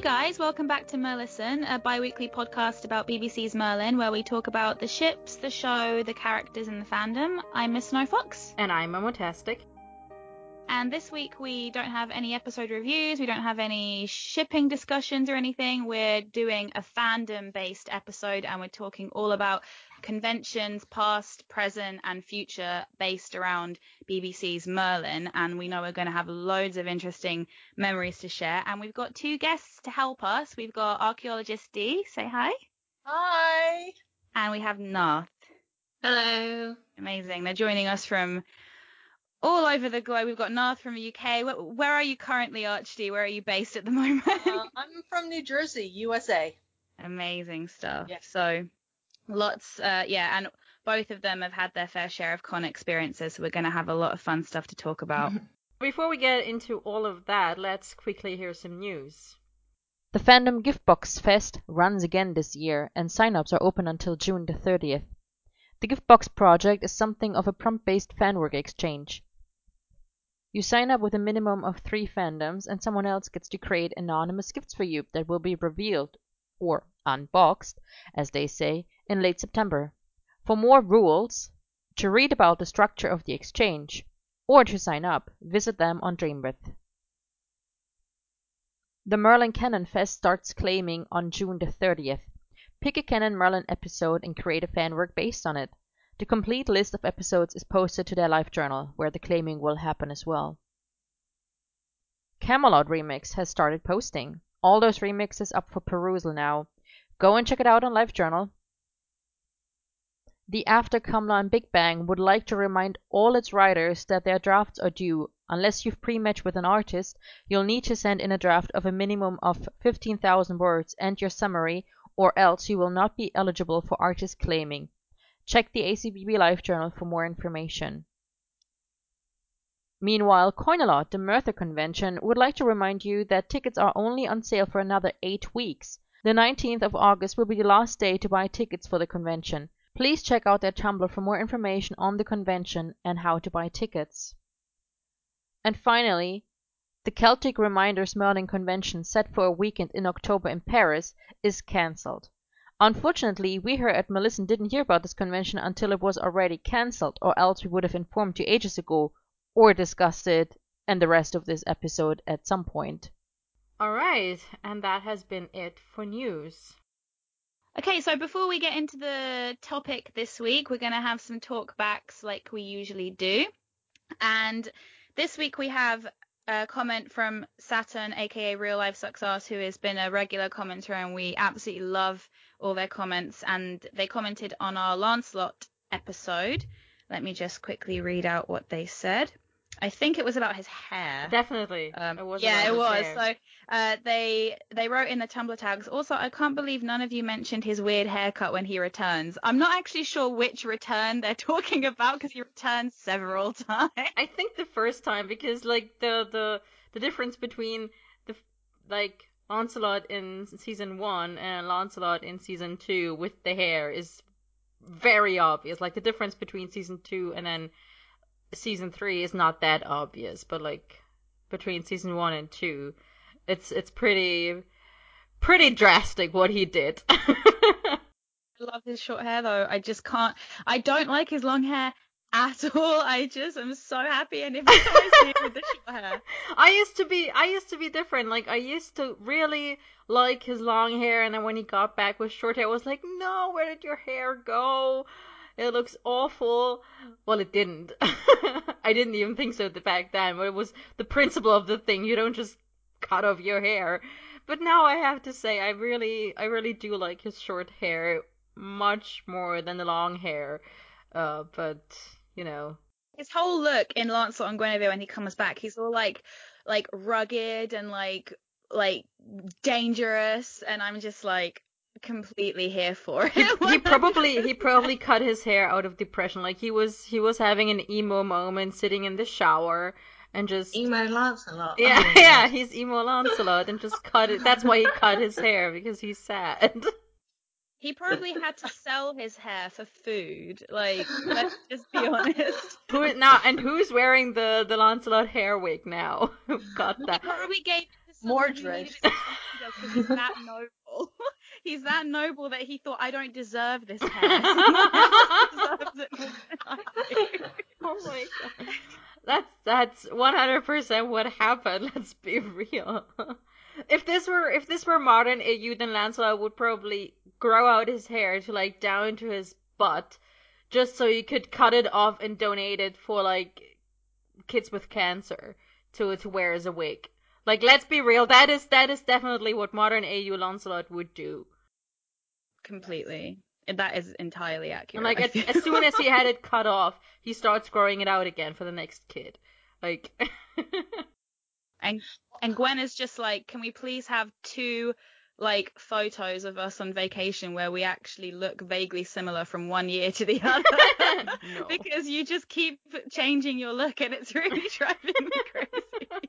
Hey guys, welcome back to Merlisten, a bi weekly podcast about BBC's Merlin, where we talk about the ships, the show, the characters, and the fandom. I'm Miss Snow Fox. And I'm Momotastic. And this week we don't have any episode reviews, we don't have any shipping discussions or anything. We're doing a fandom based episode and we're talking all about conventions, past, present, and future based around BBC's Merlin. And we know we're going to have loads of interesting memories to share. And we've got two guests to help us. We've got archaeologist Dee, say hi. Hi. And we have Nath. Hello. Amazing. They're joining us from all over the globe. We've got Nath from the UK. Where, where are you currently, Archie? Where are you based at the moment? uh, I'm from New Jersey, USA. Amazing stuff. Yeah. So lots, uh, yeah, and both of them have had their fair share of con experiences. So we're going to have a lot of fun stuff to talk about. Before we get into all of that, let's quickly hear some news. The Fandom Giftbox Fest runs again this year, and sign-ups are open until June the 30th. The Giftbox project is something of a prompt-based fanwork exchange. You sign up with a minimum of three fandoms, and someone else gets to create anonymous gifts for you that will be revealed, or unboxed, as they say, in late September. For more rules, to read about the structure of the exchange, or to sign up, visit them on Dreamwidth. The Merlin Canon Fest starts claiming on June the 30th. Pick a Canon Merlin episode and create a fanwork based on it. The complete list of episodes is posted to their live journal, where the claiming will happen as well. Camelot Remix has started posting. All those remixes up for perusal now. Go and check it out on LiveJournal. The After Camelot and Big Bang would like to remind all its writers that their drafts are due. Unless you've pre-matched with an artist, you'll need to send in a draft of a minimum of 15,000 words and your summary, or else you will not be eligible for artist claiming. Check the ACBB LiveJournal for more information. Meanwhile, Coinalot, the Merthur convention, would like to remind you that tickets are only on sale for another eight weeks. The 19th of August will be the last day to buy tickets for the convention. Please check out their Tumblr for more information on the convention and how to buy tickets. And finally, the Celtic Reminders Merlin convention set for a weekend in October in Paris is cancelled. Unfortunately, we here at Merlisten didn't hear about this convention until it was already cancelled, or else we would have informed you ages ago, or discussed it and the rest of this episode at some point. Alright, and that has been it for news. Okay, so before we get into the topic this week, we're going to have some talkbacks like we usually do. And this week we have a comment from Saturn, aka Real Life Sucks who has been a regular commenter, and we absolutely love all their comments. And they commented on our Lancelot episode. Let me just quickly read out what they said. I think it was about his hair. Definitely. Um, it was yeah, it was. hair. So uh, they they wrote in the Tumblr tags. Also, I can't believe none of you mentioned his weird haircut when he returns. I'm not actually sure which return they're talking about because he returns several times. I think the first time because like the the the difference between the like Lancelot in season one and Lancelot in season two with the hair is very obvious. Like the difference between season two and then season three is not that obvious, but like between season one and two, it's it's pretty pretty drastic what he did. I love his short hair though. I just can't. I don't like his long hair at all. I just am so happy, and if I see him with the short hair. I used to be I used to be different. Like I used to really like his long hair and then when he got back with short hair I was like, "No, where did your hair go? It looks awful." Well, it didn't. I didn't even think so at the back then, but it was the principle of the thing. You don't just cut off your hair. But now I have to say I really I really do like his short hair much more than the long hair. Uh, but you know, his whole look in Lancelot and Guinevere when he comes back, he's all like like rugged and like like dangerous, and I'm just like completely here for it. he, he probably he probably cut his hair out of depression. Like he was he was having an emo moment, sitting in the shower and just Emo Lancelot. yeah Oh my yeah God. he's emo Lancelot and just cut it. That's why he cut his hair because he's sad. he probably had to sell his hair for food. Like let's just be honest. Who is now and who's wearing the the Lancelot hair wig now? Who got He that? probably gave it to Mordred. Because he's that noble. He's that noble that he thought I don't deserve this hair. Someone else deserves it more than I do. Oh my god. That's that's 100% what happened. Let's be real. if this were if this were modern eh, AU, then Lancelot would probably grow out his hair to like down to his butt, just so he could cut it off and donate it for like kids with cancer to to wear as a wig. Like let's be real, that is that is definitely what modern AU Lancelot would do. Completely. And that is entirely accurate. And like as, as soon as he had it cut off, he starts growing it out again for the next kid. Like and and Gwen is just like, can we please have two like photos of us on vacation where we actually look vaguely similar from one year to the other? No. because you just keep changing your look and it's really driving me crazy.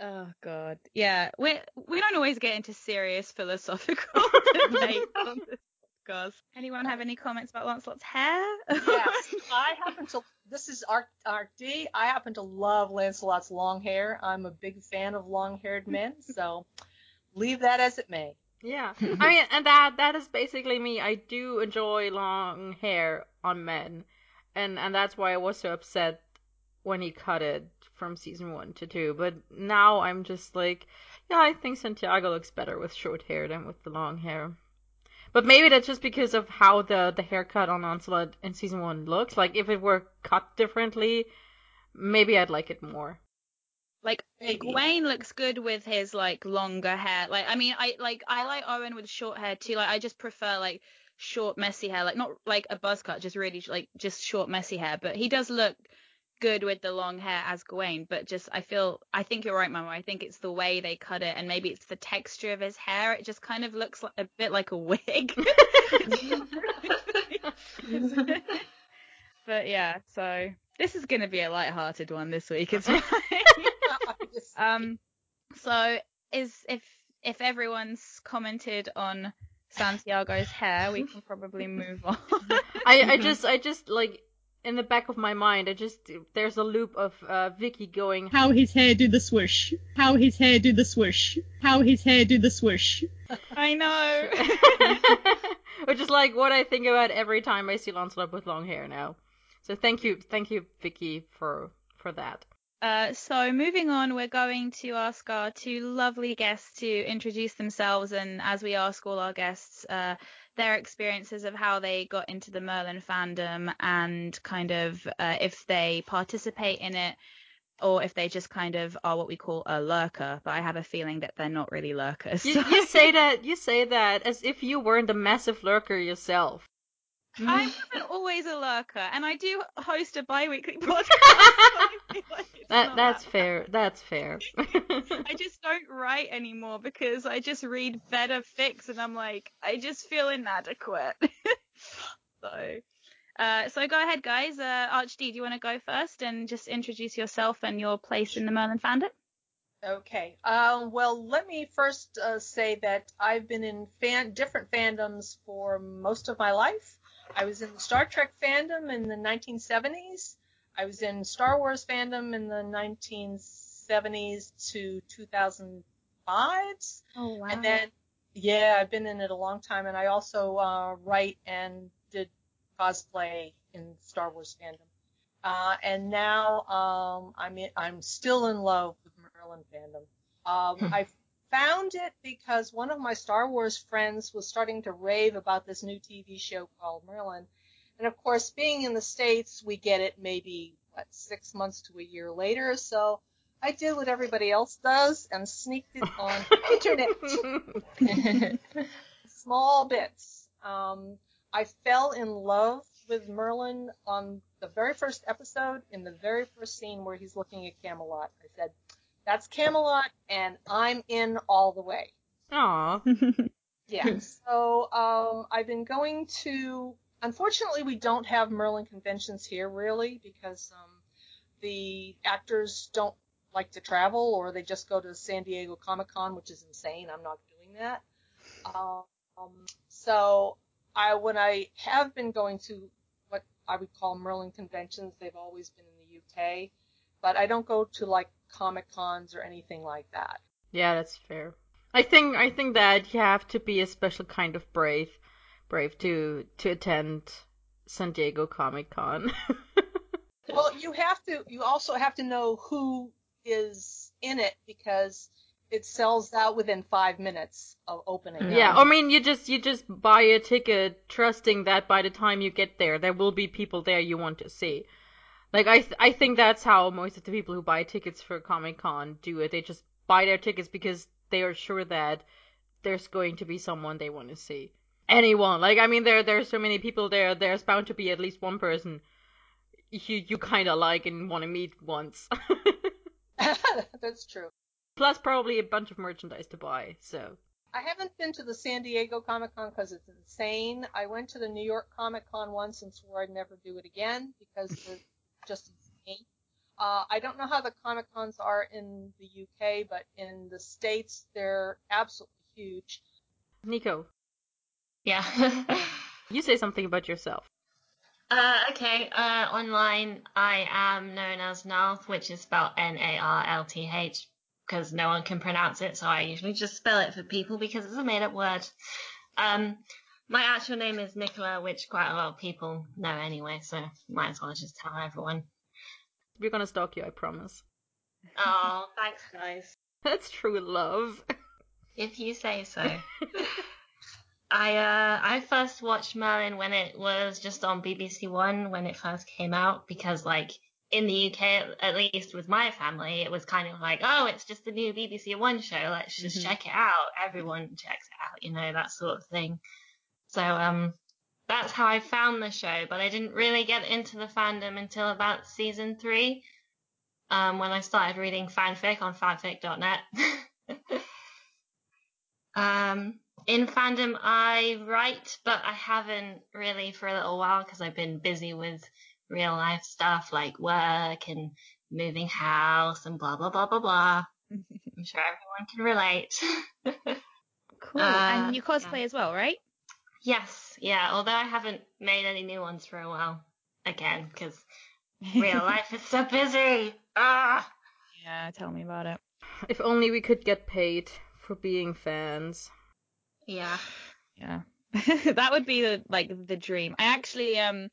Oh god. Yeah, we we don't always get into serious philosophical debates on this podcast. Anyone have any comments about Lancelot's hair? Yes, I happen to. This is Arc Arc D. I happen to love Lancelot's long hair. I'm a big fan of long-haired men, so leave that as it may. Yeah, I mean, and that that is basically me. I do enjoy long hair on men, and and that's why I was so upset when he cut it from season one to two. But now I'm just like, yeah, I think Santiago looks better with short hair than with the long hair. But maybe that's just because of how the the haircut on Lancelot in season one looks. Like if it were cut differently, maybe I'd like it more. Like Maybe. Gwaine looks good with his like longer hair. Like I mean, I like I like Eoin with short hair too. Like I just prefer like short messy hair, like not like a buzz cut, just really like just short messy hair. But he does look good with the long hair as Gawain. But just I feel I think you're right, Mama. I think it's the way they cut it, and maybe it's the texture of his hair. It just kind of looks like, a bit like a wig. but yeah, so this is gonna be a light-hearted one this week. It's fine. Um, so is if if everyone's commented on Santiago's hair, we can probably move on. I, I just I just like in the back of my mind I just there's a loop of uh, Vicky going How his hair do the swoosh. How his hair do the swoosh. How his hair do the swoosh. I know. which is like what I think about every time I see Lancelot with long hair now. So thank you thank you Vicky for for that. Uh, so moving on, we're going to ask our two lovely guests to introduce themselves, and as we ask all our guests, uh, their experiences of how they got into the Merlin fandom and kind of uh, if they participate in it or if they just kind of are what we call a lurker. But I have a feeling that they're not really lurkers. You, you say that you say that as if you weren't a massive lurker yourself. I wasn't always a lurker, and I do host a bi-weekly podcast. so I like That that's that fair. That's fair. I just don't write anymore because I just read better fics and I'm like, I just feel inadequate. so, uh, so go ahead, guys. Uh, Archd, do you want to go first and just introduce yourself and your place in the Merlin fandom? Okay. Um, well, let me first uh, say that I've been in fan different fandoms for most of my life. I was in the Star Trek fandom in the 1970s. I was in Star Wars fandom in the 1970s to 2005. Oh wow. And then, yeah, I've been in it a long time, and I also uh, write and did cosplay in Star Wars fandom. Uh, and now um, I'm in, I'm still in love with Merlin fandom. Um, I found it because one of my Star Wars friends was starting to rave about this new TV show called Merlin, and of course, being in the states, we get it maybe what six months to a year later. So I did what everybody else does and sneaked it on the internet small bits. Um, I fell in love with Merlin on the very first episode, in the very first scene where he's looking at Camelot. I said, "That's Camelot, and I'm in all the way." Aw. Yeah. so um, I've been going to. Unfortunately, we don't have Merlin conventions here, really, because um, the actors don't like to travel, or they just go to San Diego Comic Con, which is insane. I'm not doing that. Um, so I, when I have been going to what I would call Merlin conventions, they've always been in the UK, but I don't go to like comic cons or anything like that. Yeah, that's fair. I think I think that you have to be a special kind of brave, brave to to attend San Diego Comic Con. well, you have to. You also have to know who is in it because it sells out within five minutes of opening. Mm-hmm. Yeah, I mean, you just you just buy a ticket, trusting that by the time you get there, there will be people there you want to see. Like I th- I think that's how most of the people who buy tickets for Comic Con do it. They just buy their tickets because they are sure that there's going to be someone they want to see. Anyone. Like I mean there there's so many people there, there's bound to be at least one person you you kinda like and want to meet once. That's true. Plus probably a bunch of merchandise to buy, so I haven't been to the San Diego Comic Con because it's insane. I went to the New York Comic Con once and swore I'd never do it again because it's just me. Uh, I don't know how the Comic Cons are in the UK, but in the States, they're absolutely huge. Nico. Yeah. you say something about yourself. Uh, okay, uh, online I am known as Narth, which is spelled N-A-R-L-T-H, because no one can pronounce it, so I usually just spell it for people because it's a made-up word. Um, my actual name is Nicola, which quite a lot of people know anyway, so might as well just tell everyone. We're gonna stalk you, I promise. Oh, thanks, guys. That's true love. If you say so. I uh I first watched Merlin when it was just on BBC One when it first came out because like in the UK at least with my family it was kind of like oh it's just the new BBC One show let's just mm-hmm. check it out everyone checks it out you know that sort of thing so um that's how I found the show but I didn't really get into the fandom until about season 3 um when I started reading fanfic on fanfic.net um in fandom, I write, but I haven't really for a little while because I've been busy with real life stuff like work and moving house and blah blah blah blah blah. I'm sure everyone can relate. cool. Uh, and you cosplay yeah. as well, right? Yes, yeah. Although I haven't made any new ones for a while, again, because real life is so busy. Ah. Yeah, tell me about it. If only we could get paid for being fans. Yeah. Yeah. that would be the like the dream. I actually um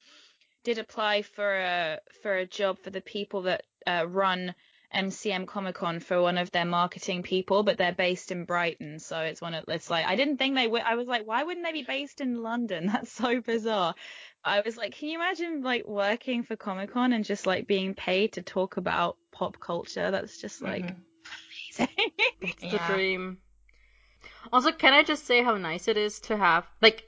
did apply for a for a job for the people that uh, run MCM Comic Con for one of their marketing people, but they're based in Brighton, so it's one of it's like I didn't think they would. I was like, why wouldn't they be based in London? That's so bizarre. I was like, can you imagine like working for Comic Con and just like being paid to talk about pop culture? That's just like mm-hmm. amazing. it's yeah. the dream. Also, can I just say how nice it is to have, like,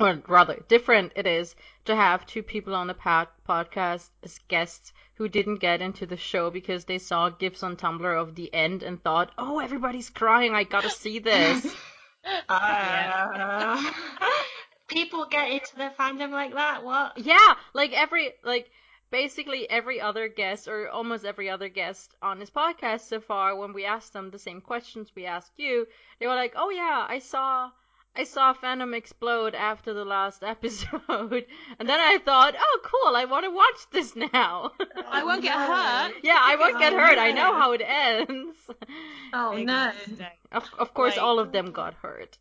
or rather, different it is to have two people on the pod- podcast as guests who didn't get into the show because they saw gifs on Tumblr of the end and thought, oh, everybody's crying, I gotta see this. uh, people get into the fandom like that? What? Yeah, like every, like, basically every other guest or almost every other guest on this podcast so far when we asked them the same questions we asked you they were like oh yeah i saw i saw fandom explode after the last episode and then i thought oh cool i want to watch this now. I won't get hurt. Yeah i won't get hurt. I know how it ends. Oh no. Of, of course all of them got hurt.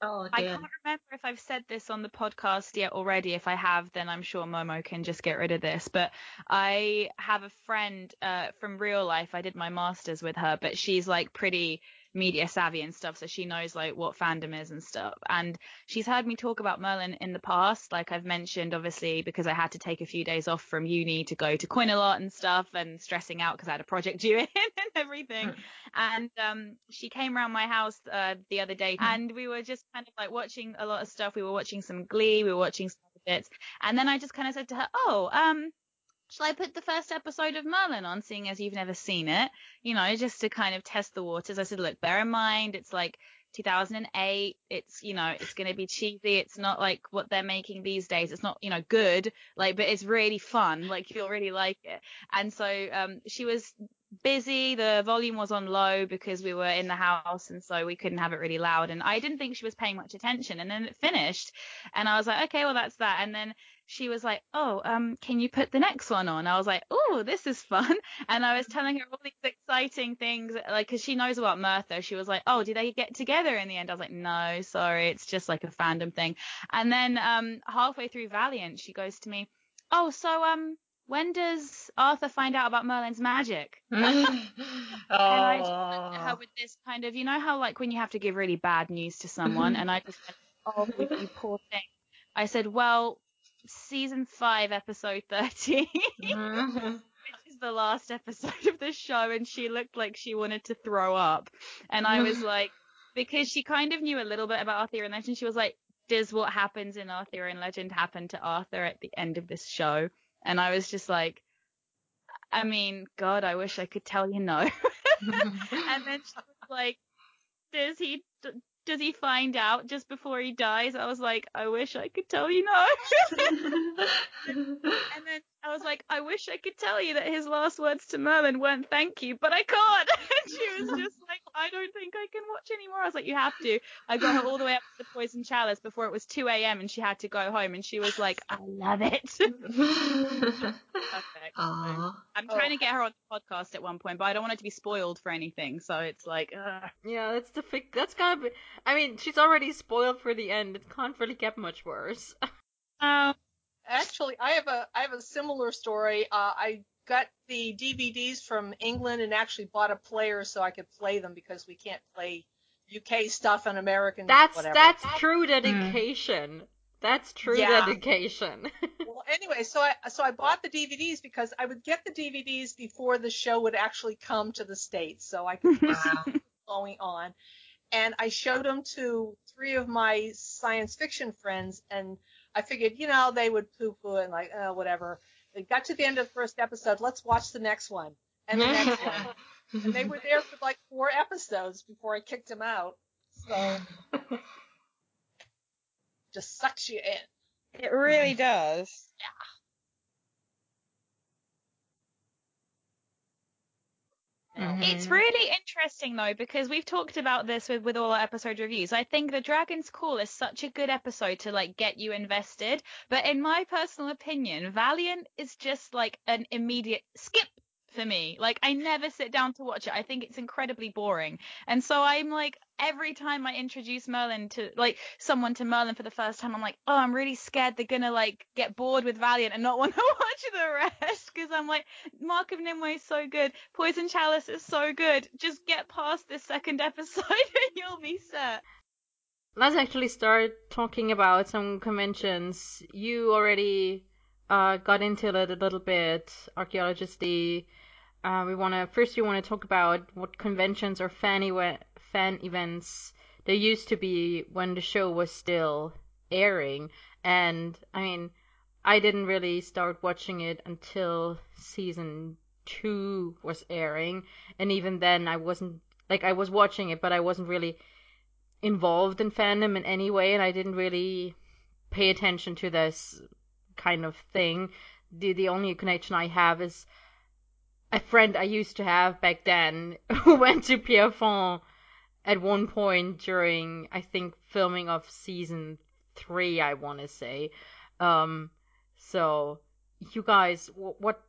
Oh, I can't remember if I've said this on the podcast yet already. If I have, then I'm sure Momo can just get rid of this. But I have a friend uh, from real life. I did my masters with her, but she's like pretty media savvy and stuff, so she knows like what fandom is and stuff. And she's heard me talk about Merlin in the past, like I've mentioned, obviously because I had to take a few days off from uni to go to Coinalot and stuff, and stressing out because I had a project due in and everything. and um, she came around my house uh, the other day, and we were just kind of like watching a lot of stuff. We were watching some Glee, we were watching some bits, and then I just kind of said to her, "Oh, um." Shall I put the first episode of Merlin on, seeing as you've never seen it? You know, just to kind of test the waters. I said, look, bear in mind, it's like 2008. It's, you know, it's going to be cheesy. It's not like what they're making these days. It's not, you know, good, like, but it's really fun. Like, you'll really like it. And so, um, she was busy. The volume was on low because we were in the house and so we couldn't have it really loud. And I didn't think she was paying much attention. And then it finished and I was like, okay, well that's that. And then she was like, oh, um, can you put the next one on? I was like, oh, this is fun. And I was telling her all these exciting things, like, cause she knows about Merthur. She was like, oh, did they get together in the end? I was like, no, sorry. It's just like a fandom thing. And then, um, halfway through Valiant, she goes to me, oh, so, um, when does Arthur find out about Merlin's magic? oh. And I just looked at her with this kind of, you know how like when you have to give really bad news to someone, and I just went, oh, you poor thing. I said, well, season five, episode thirty, Mhm. which is the last episode of the show, and she looked like she wanted to throw up, and I was like, because she kind of knew a little bit about Arthurian legend, she was like, does what happens in Arthurian legend happen to Arthur at the end of this show? And I was just like, I mean, God, I wish I could tell you no. and then she was like, does he does he find out just before he dies? I was like, I wish I could tell you no. and then I was like, I wish I could tell you that his last words to Merlin weren't thank you, but I can't. And she was just like, I don't think I can watch anymore. I was like, you have to. I got her all the way up to the poison chalice before it was 2 a.m. and she had to go home and she was like, I love it. Perfect. Aw. I'm trying to get her on the podcast at one point, but I don't want it to be spoiled for anything. So it's like, ugh. Yeah, that's the fic- that's gotta be. I mean, she's already spoiled for the end. It can't really get much worse. Um, Actually, I have a I have a similar story. Uh, I got the DVDs from England and actually bought a player so I could play them because we can't play UK stuff and American That's whatever. that's true dedication. That's true Yeah. dedication. well, anyway, so I so I bought the DVDs because I would get the DVDs before the show would actually come to the states, so I could Wow. see going on. And I showed them to three of my science fiction friends, and I figured, you know, they would poo-poo and like, oh, whatever. They got to the end of the first episode. Let's watch the next one and the next one. And they were there for like four episodes before I kicked them out. So just sucks you in. it really does. It's Mhm. really interesting though because we've talked about this with, with all our episode reviews. I think the Dragon's Call is such a good episode to like get you invested, but in my personal opinion, Valiant is just like an immediate skip for me. Like I never sit down to watch it. I think it's incredibly boring. And so I'm like every time I introduce Merlin to like someone to Merlin for the first time, I'm like, "Oh, I'm really scared they're to like get bored with Valiant and not want to watch the rest because I'm like Mark of Nimueh is so good. Poison Chalice is so good. Just get past this second episode and you'll be set. Let's actually start talking about some conventions. You already uh, got into it a little bit, archaeologically. Uh, we want to first. We want to talk about what conventions or fan fan events there used to be when the show was still airing. And I mean, I didn't really start watching it until season two was airing, and even then, I wasn't like I was watching it, but I wasn't really involved in fandom in any way, and I didn't really pay attention to this kind of thing. The the only connection I have is a friend I used to have back then who went to Pierrefonds at one point during I think filming of season three, I want to say. Um, so you guys, wh- what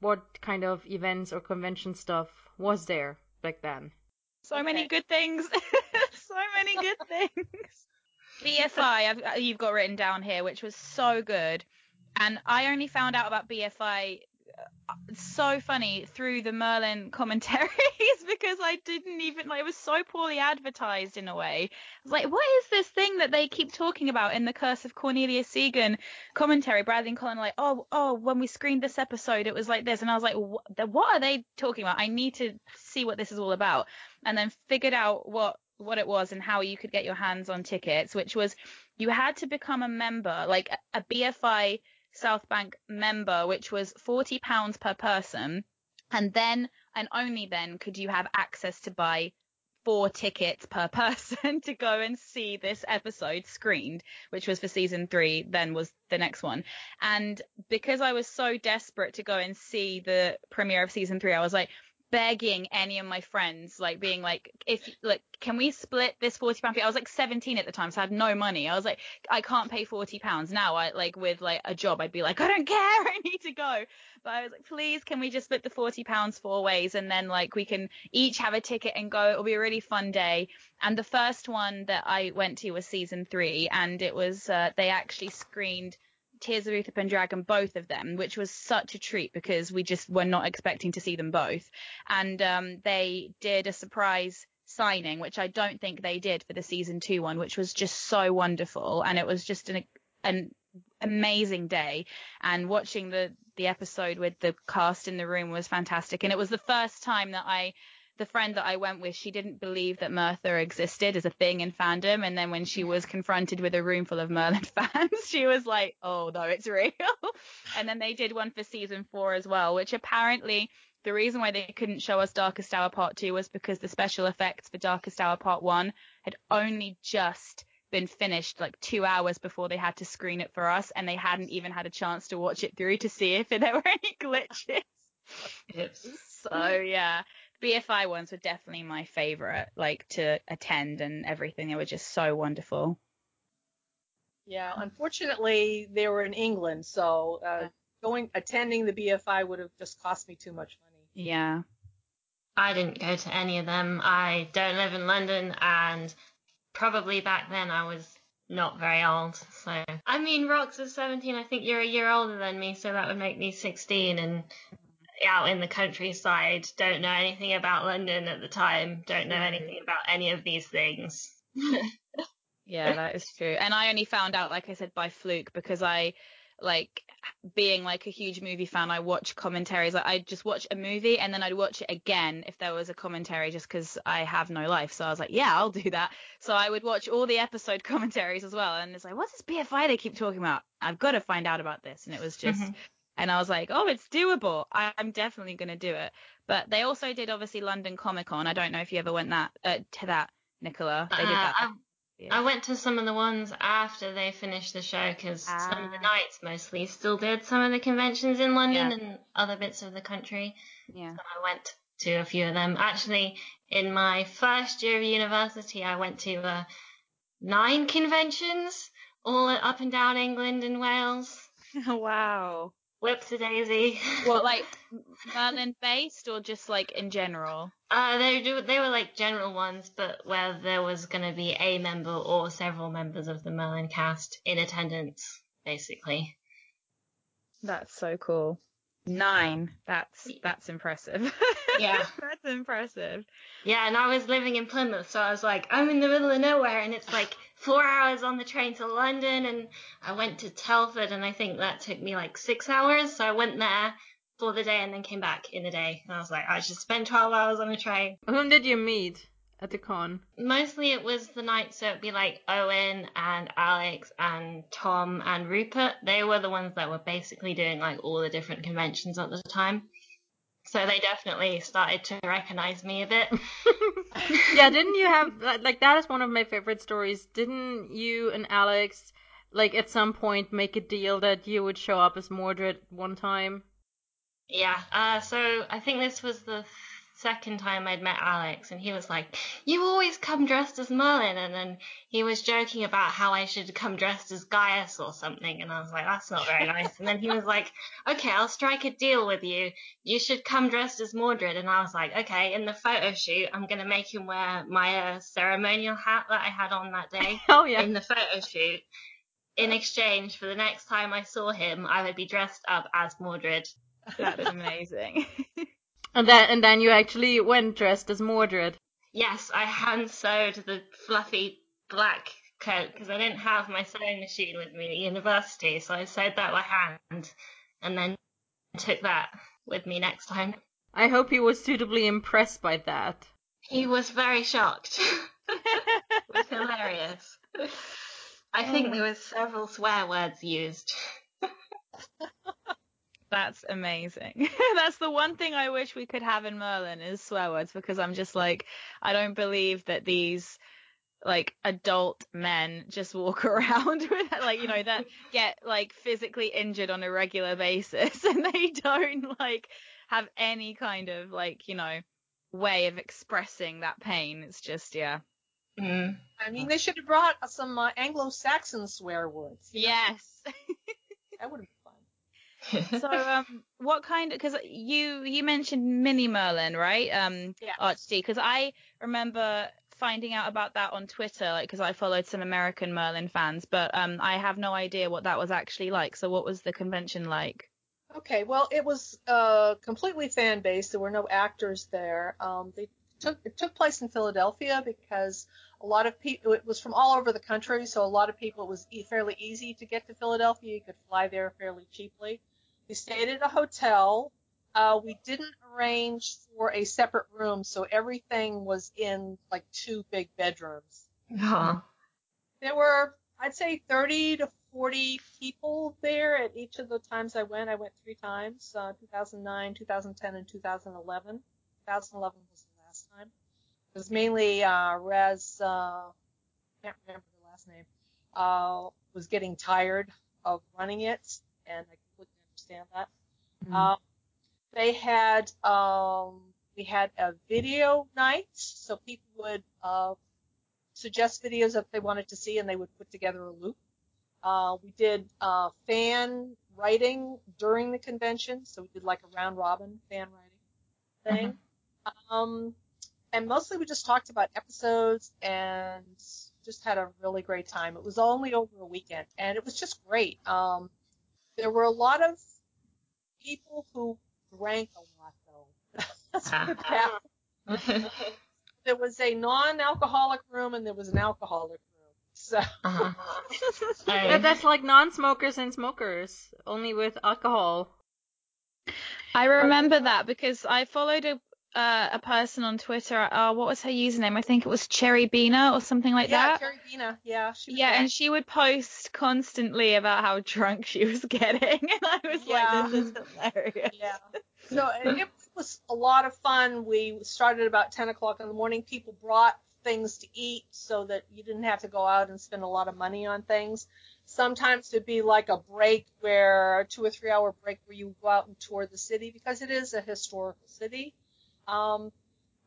what kind of events or convention stuff was there back then? So many good things. so many good things. BFI, I've, uh, you've got written down here, which was so good. And I only found out about BFI uh, so funny through the Merlin commentaries because I didn't even like it was so poorly advertised in a way. I was like, what is this thing that they keep talking about in the Curse of Cornelius Sigan commentary? Bradley and Colin are like, oh, oh, when we screened this episode, it was like this, and I was like, what, are they talking about? I need to see what this is all about, and then figured out what what it was and how you could get your hands on tickets, which was you had to become a member, like a BFI South Bank member, which was forty pounds per person, and then and only then could you have access to buy four tickets per person to go and see this episode screened, which was for season three, then was the next one. And because I was so desperate to go and see the premiere of season three, I was like, begging any of my friends, like being like, if like, can we split this forty pound fee? I was like 17 at the time, so I had no money. I was like, I can't pay 40 pounds now. I like with like a job, I'd be like, I don't care, I need to go. But I was like, please, can we just split the 40 pounds four ways, and then like we can each have a ticket and go. It'll be a really fun day. And the first one that I went to was season three, and it was uh, they actually screened Tears of Uther Pendragon, both of them, which was such a treat because we just were not expecting to see them both. And um, they did a surprise signing, which I don't think they did for the season two one, which was just so wonderful. And it was just an, an amazing day. And watching the, the episode with the cast in the room was fantastic. And it was the first time that I the friend that I went with, she didn't believe that Merthur existed as a thing in fandom. And then when she mm. was confronted with a room full of Merlin fans, she was like, oh, no, it's real. and then they did one for season four as well, which apparently the reason why they couldn't show us Darkest Hour Part 2 was because the special effects for Darkest Hour Part 1 had only just been finished like two hours before they had to screen it for us, and they hadn't even had a chance to watch it through to see if there were any glitches. Oops. So yeah, BFI ones were definitely my favorite, like to attend and everything. They were just so wonderful. Yeah, unfortunately, they were in England, so uh, going attending the BFI would have just cost me too much money. Yeah. I didn't go to any of them. I don't live in London, and probably back then I was not very old. So, I mean, Rox is 17. I think you're a year older than me, so that would make me 16. And out in the countryside, don't know anything about London at the time, don't know anything about any of these things. Yeah, that is true. And I only found out, like I said, by fluke because I, like, being like a huge movie fan, I watch commentaries. Like, I'd just watch a movie and then I'd watch it again if there was a commentary just because I have no life. So I was like, yeah, I'll do that. So I would watch all the episode commentaries as well. And it's like, what's this BFI they keep talking about? I've got to find out about this. And it was just. Mhm. And I was like, oh, it's doable. I'm definitely going to do it. But they also did obviously London Comic Con. I don't know if you ever went that uh, to that, Nicola. They did Uh, that. I, Yeah. I went to some of the ones after they finished the show because some of the Ah. knights mostly still did some of the conventions in London Yeah. and other bits of the country. yeah. So I went to a few of them. Actually, in my first year of university, I went to uh, nine conventions, all up and down England and Wales. wow. Whips a daisy. What, like Merlin based or just like in general? Uh, they do. They were like general ones, but where there was going to be a member or several members of the Merlin cast in attendance, basically. That's so cool. Nine. That's that's impressive. Yeah. that's impressive. Yeah, and I was living in Plymouth, so I was like, I'm in the middle of nowhere, and it's like four hours on the train to London, and I went to Telford, and I think that took me like six hours. So I went there for the day and then came back in the day. And I was like, I should spend 12 hours on a train. Whom did you meet at the con? Mostly it was the knight, so it'd be like Eoin and Alex and Tom and Rupert. They were the ones that were basically doing like all the different conventions at the time. So they definitely started to recognize me a bit. yeah, didn't you have like- that is one of my favorite stories. Didn't you and Alex like at some point make a deal that you would show up as Mordred one time? Yeah, uh, so I think this was the second time I'd met Alex, and he was like, You always come dressed as Merlin. And then he was joking about how I should come dressed as Gaius or something. And I was like, That's not very nice. And then he was like, Okay, I'll strike a deal with you. You should come dressed as Mordred. And I was like, Okay, in the photo shoot, I'm going to make him wear my uh, ceremonial hat that I had on that day Oh yeah. in the photo shoot. In exchange for the next time I saw him, I would be dressed up as Mordred. That's amazing. And then and then you actually went dressed as Mordred. Yes, I hand sewed the fluffy black coat because I didn't have my sewing machine with me at university, so I sewed that by hand and then took that with me next time. I hope he was suitably impressed by that. He was very shocked. it was hilarious. I think there oh. was several swear words used. That's amazing. That's the one thing I wish we could have in Merlin is swear words because I'm just like I don't believe that these like adult men just walk around with like you know that get like physically injured on a regular basis and they don't like have any kind of like you know way of expressing that pain. It's just yeah. Mm. I mean, they should have brought some uh, Anglo-Saxon swear words. you know? Yes. That would have been fun. So um what kind of because you you mentioned mini merlin right um Yeah. archd because i remember finding out about that on twitter like because i followed some american merlin fans but um i have no idea what that was actually like so what was the convention like Okay, well, it was uh, completely fan based. There were no actors there. Um, they took it took place in Philadelphia because a lot of people. It was from all over the country, so a lot of people. It was e- fairly easy to get to Philadelphia. You could fly there fairly cheaply. We stayed at a hotel. Uh, we didn't arrange for a separate room, so everything was in like two big bedrooms. Aw. There were, I'd say, 30 to 40 people there at each of the times I went. I went three times, uh, 2009, 2010, and 2011. 2011 was the last time. It was mainly uh, Rez, uh, can't remember her last name, uh, was getting tired of running it, and I understand that. Um, they had um, we had a video night, so people would uh, suggest videos that they wanted to see, and they would put together a loop. Uh, we did uh, fan writing during the convention, so we did like a round robin fan writing thing. Um, and mostly we just talked about episodes and just had a really great time. It was only over a weekend, and it was just great. Um, there were a lot of people who drank a lot, though. Let's put that. There was a non-alcoholic room and there was an alcoholic room. So Uh-huh. That- Hey. that's like non-smokers and smokers, only with alcohol. I remember that because I followed a uh, a person on Twitter. Uh, what was her username? I think it was Cherry Beaner or something like yeah, that. Carrie Bina, yeah, Yeah, there. and she would post constantly about how drunk she was getting, and I was Yeah. like, "This is hilarious." Yeah. So it it was a lot of fun. We started about 10 o'clock in the morning. People brought things to eat so that you didn't have to go out and spend a lot of money on things. Sometimes it'd be like a break where, a two or three hour break where you go out and tour the city because it is a historical city. Um,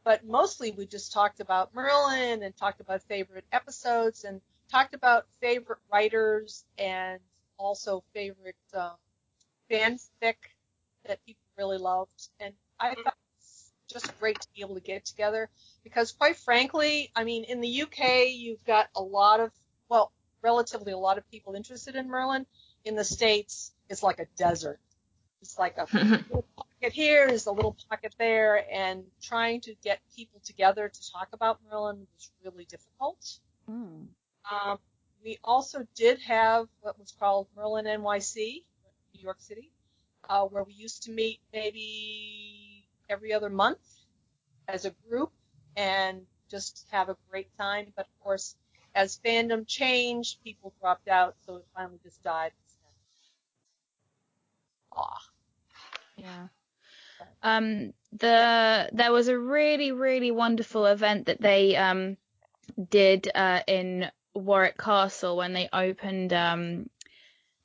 but mostly we just talked about Merlin and talked about favorite episodes and talked about favorite writers and also favorite uh, fanfic that people really loved. And I thought it was just great to be able to get together because, quite frankly, I mean, in the UK, you've got a lot of, well, relatively a lot of people interested in Merlin. In the States, it's like a desert. It's like a pocket here, there's a little pocket there, and trying to get people together to talk about Merlin was really difficult. Hmm. Um, we also did have what was called Merlin NYC, New York City, uh, where we used to meet maybe every other month as a group and just have a great time. But of course, as fandom changed, people dropped out, so it finally just died. Aw. Yeah. Um, the there was a really really wonderful event that they um did uh in Warwick Castle when they opened um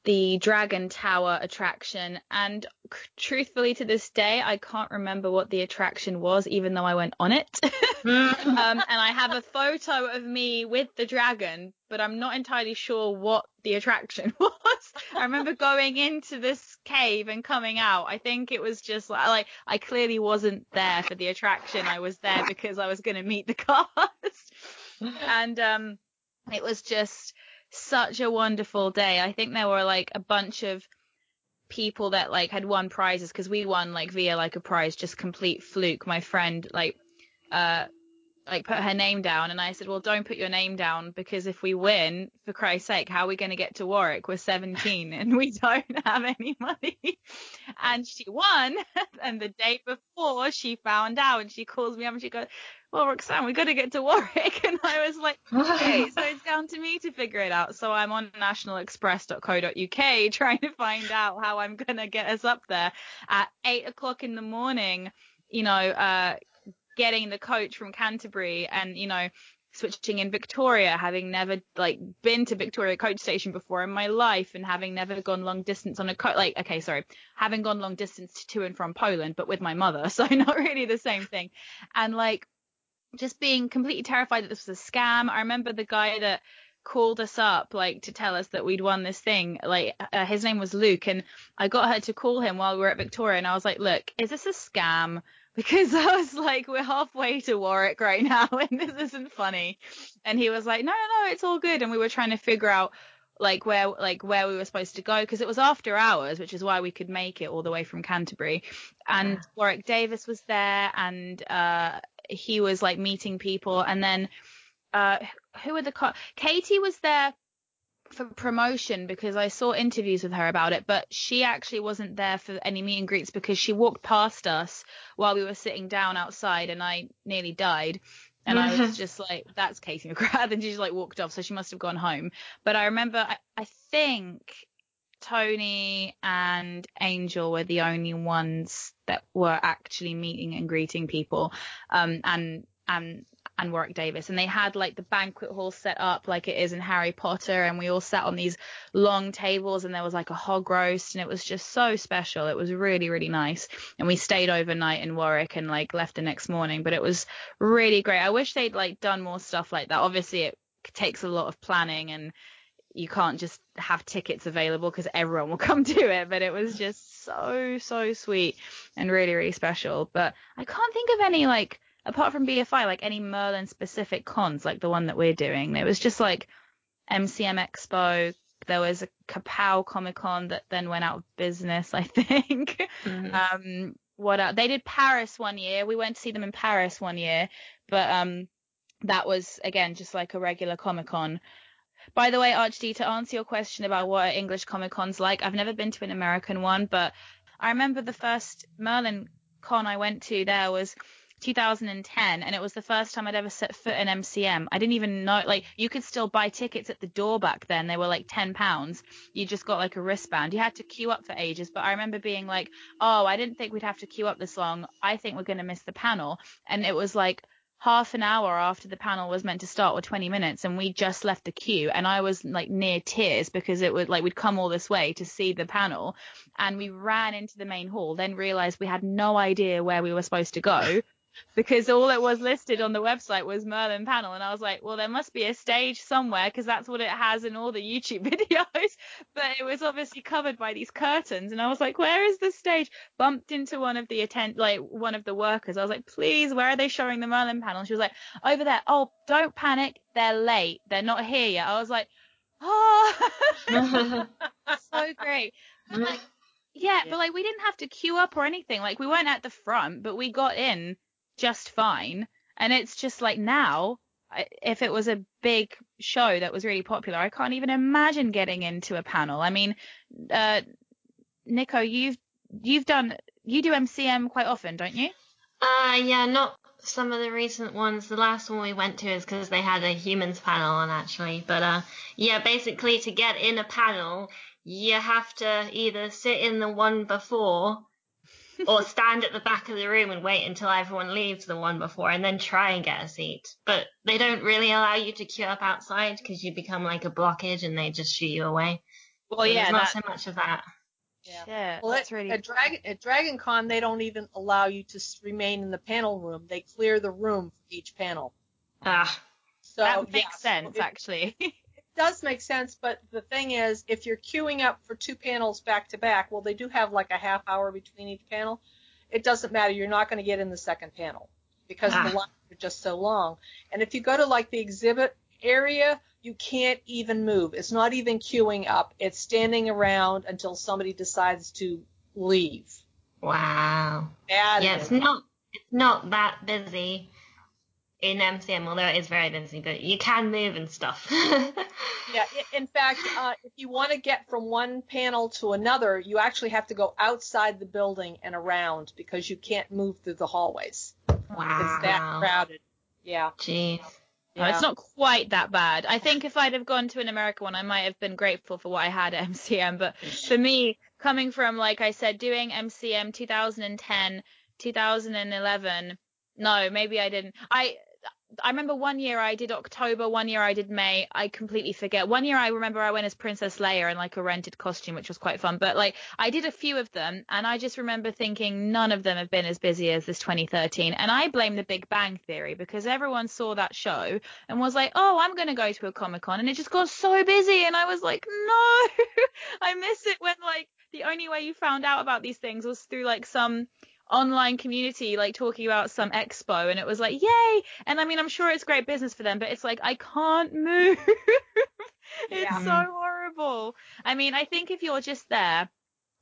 the Dragon Tower attraction and truthfully to this day I can't remember what the attraction was even though I went on it. Mm. um, and I have a photo of me with the dragon, but I'm not entirely sure what the attraction was. I remember going into this cave and coming out. I think it was just like, like I clearly wasn't there for the attraction. I was there because I was going to meet the cast. and um, it was just such a wonderful day. I think there were like a bunch of people that like had won prizes because we won like via like a prize just complete fluke. My friend like uh like put her name down and I said, well, don't put your name down because if we win, for Christ's sake, how are we going to get to Warwick? We're 17 and we don't have any money. And she won. And the day before she found out and she calls me up and she goes, well, Roxanne, we got to get to Warwick. And I was like, okay, so it's down to me to figure it out. So I'm on nationalexpress.co.uk trying to find out how I'm going to get us up there at eight o'clock in the morning, you know, uh, getting the coach from Canterbury and, you know, switching in Victoria, having never like been to Victoria coach station before in my life and having never gone long distance on a coach, like, okay, sorry, having gone long distance to and from Poland, but with my mother. So not really the same thing. And like just being completely terrified that this was a scam. I remember the guy that called us up like to tell us that we'd won this thing like uh, his name was Luke and I got her to call him while we were at Victoria and I was like look is this a scam because I was like, we're halfway to Warwick right now and this isn't funny. And he was like, no, no, no, it's all good. And we were trying to figure out like where like where we were supposed to go because it was after hours, which is why we could make it all the way from Canterbury. And Warwick Davis was there and uh he was like meeting people and then uh who were the co- Katie was there for promotion because I saw interviews with her about it, but she actually wasn't there for any meet and greets because she walked past us while we were sitting down outside and I nearly died. And I was just like, that's Katie McGrath. And she just like walked off. So she must have gone home. But I remember, I, I think Tony and Angel were the only ones that were actually meeting and greeting people. Um, and, and and Warwick Davis, and they had like the banquet hall set up like it is in Harry Potter, and we all sat on these long tables, and there was like a hog roast, and it was just so special. It was really really nice, and we stayed overnight in Warwick and like left the next morning, but it was really great. I wish they'd like done more stuff like that. Obviously, it takes a lot of planning and you can't just have tickets available because everyone will come to it. But it was just so, so sweet and really, really special. But I can't think of any like apart from BFI, like any Merlin specific cons like the one that we're doing. It was just like MCM Expo. There was a Kapow Comic Con that then went out of business, I think. Mhm. Um, what else? They did Paris one year. We went to see them in Paris one year, but um, that was again just like a regular Comic Con. By the way, Archd, to answer your question about what are English Comic Cons like, I've never been to an American one, but I remember the first Merlin con I went to there was 2010 and it was the first time I'd ever set foot in MCM. I didn't even know like you could still buy tickets at the door back then. They were like 10 pounds. You just got like a wristband. You had to queue up for ages, but I remember being like, "Oh, I didn't think we'd have to queue up this long. I think we're going to miss the panel." And it was like half an hour after the panel was meant to start or 20 minutes and we just left the queue and I was like near tears because it was like we'd come all this way to see the panel and we ran into the main hall then realized we had no idea where we were supposed to go because all it was listed on the website was Merlin panel. And I was like well there must be a stage somewhere because that's what it has in all the YouTube videos. But it was obviously covered by these curtains. And I was like where is the stage? Bumped into one of the attend like one of the workers. I was like please where are they showing the Merlin panel? She was like over there. Oh don't panic. They're late. They're not here yet. I was like oh. So great. Like, yeah, Yeah. but like we didn't have to queue up or anything. Like we weren't at the front, but we got in just fine. And it's just like now, if it was a big show that was really popular, I can't even imagine getting into a panel. I mean, uh, Nico, you've you've done you do MCM quite often, don't you? Uh, yeah, not some of the recent ones. The last one we went to is because they had a humans panel on actually. But uh, yeah, basically to get in a panel, you have to either sit in the one before or stand at the back of the room and wait until everyone leaves the one before and then try and get a seat. But they don't really allow you to queue up outside because you become like a blockage and they just shoot you away. Well, So yeah, there's not that, so much of that. Yeah. yeah, Well, that's at, really at Dragon at Dragon Con, they don't even allow you to remain in the panel room. They clear the room for each panel. Ah, So that makes yeah, sense actually. does make sense, but the thing is, if you're queuing up for two panels back to back, well, they do have like a half hour between each panel. It doesn't matter. You're not going to get in the second panel because Ah. the lines are just so long. And if you go to like the exhibit area, you can't even move. It's not even queuing up. It's standing around until somebody decides to leave. wow. That yeah, is- it's not it's not that busy. In MCM, although it is very busy, but you can move and stuff. Yeah, in fact, uh, if you want to get from one panel to another, you actually have to go outside the building and around because you can't move through the hallways. wow. It's that crowded. Yeah. Jeez. Oh, yeah. It's not quite that bad. I think if I'd have gone to an American one, I might have been grateful for what I had at MCM. But for me, coming from, like I said, doing MCM 2010, 2011, no, maybe I didn't. I I remember one year I did October, one year I did May. I completely forget. One year I remember I went as Princess Leia in like a rented costume, which was quite fun. But like I did a few of them, and I just remember thinking none of them have been as busy as this 2013. And I blame The Big Bang Theory because everyone saw that show and was like, oh, I'm going to go to a Comic Con, and it just got so busy. And I was like, no, I miss it when like the only way you found out about these things was through like some online community like talking about some expo and it was like yay and i mean i'm sure it's great business for them but it's like i can't move it's Yeah. so horrible i mean i think if you're just there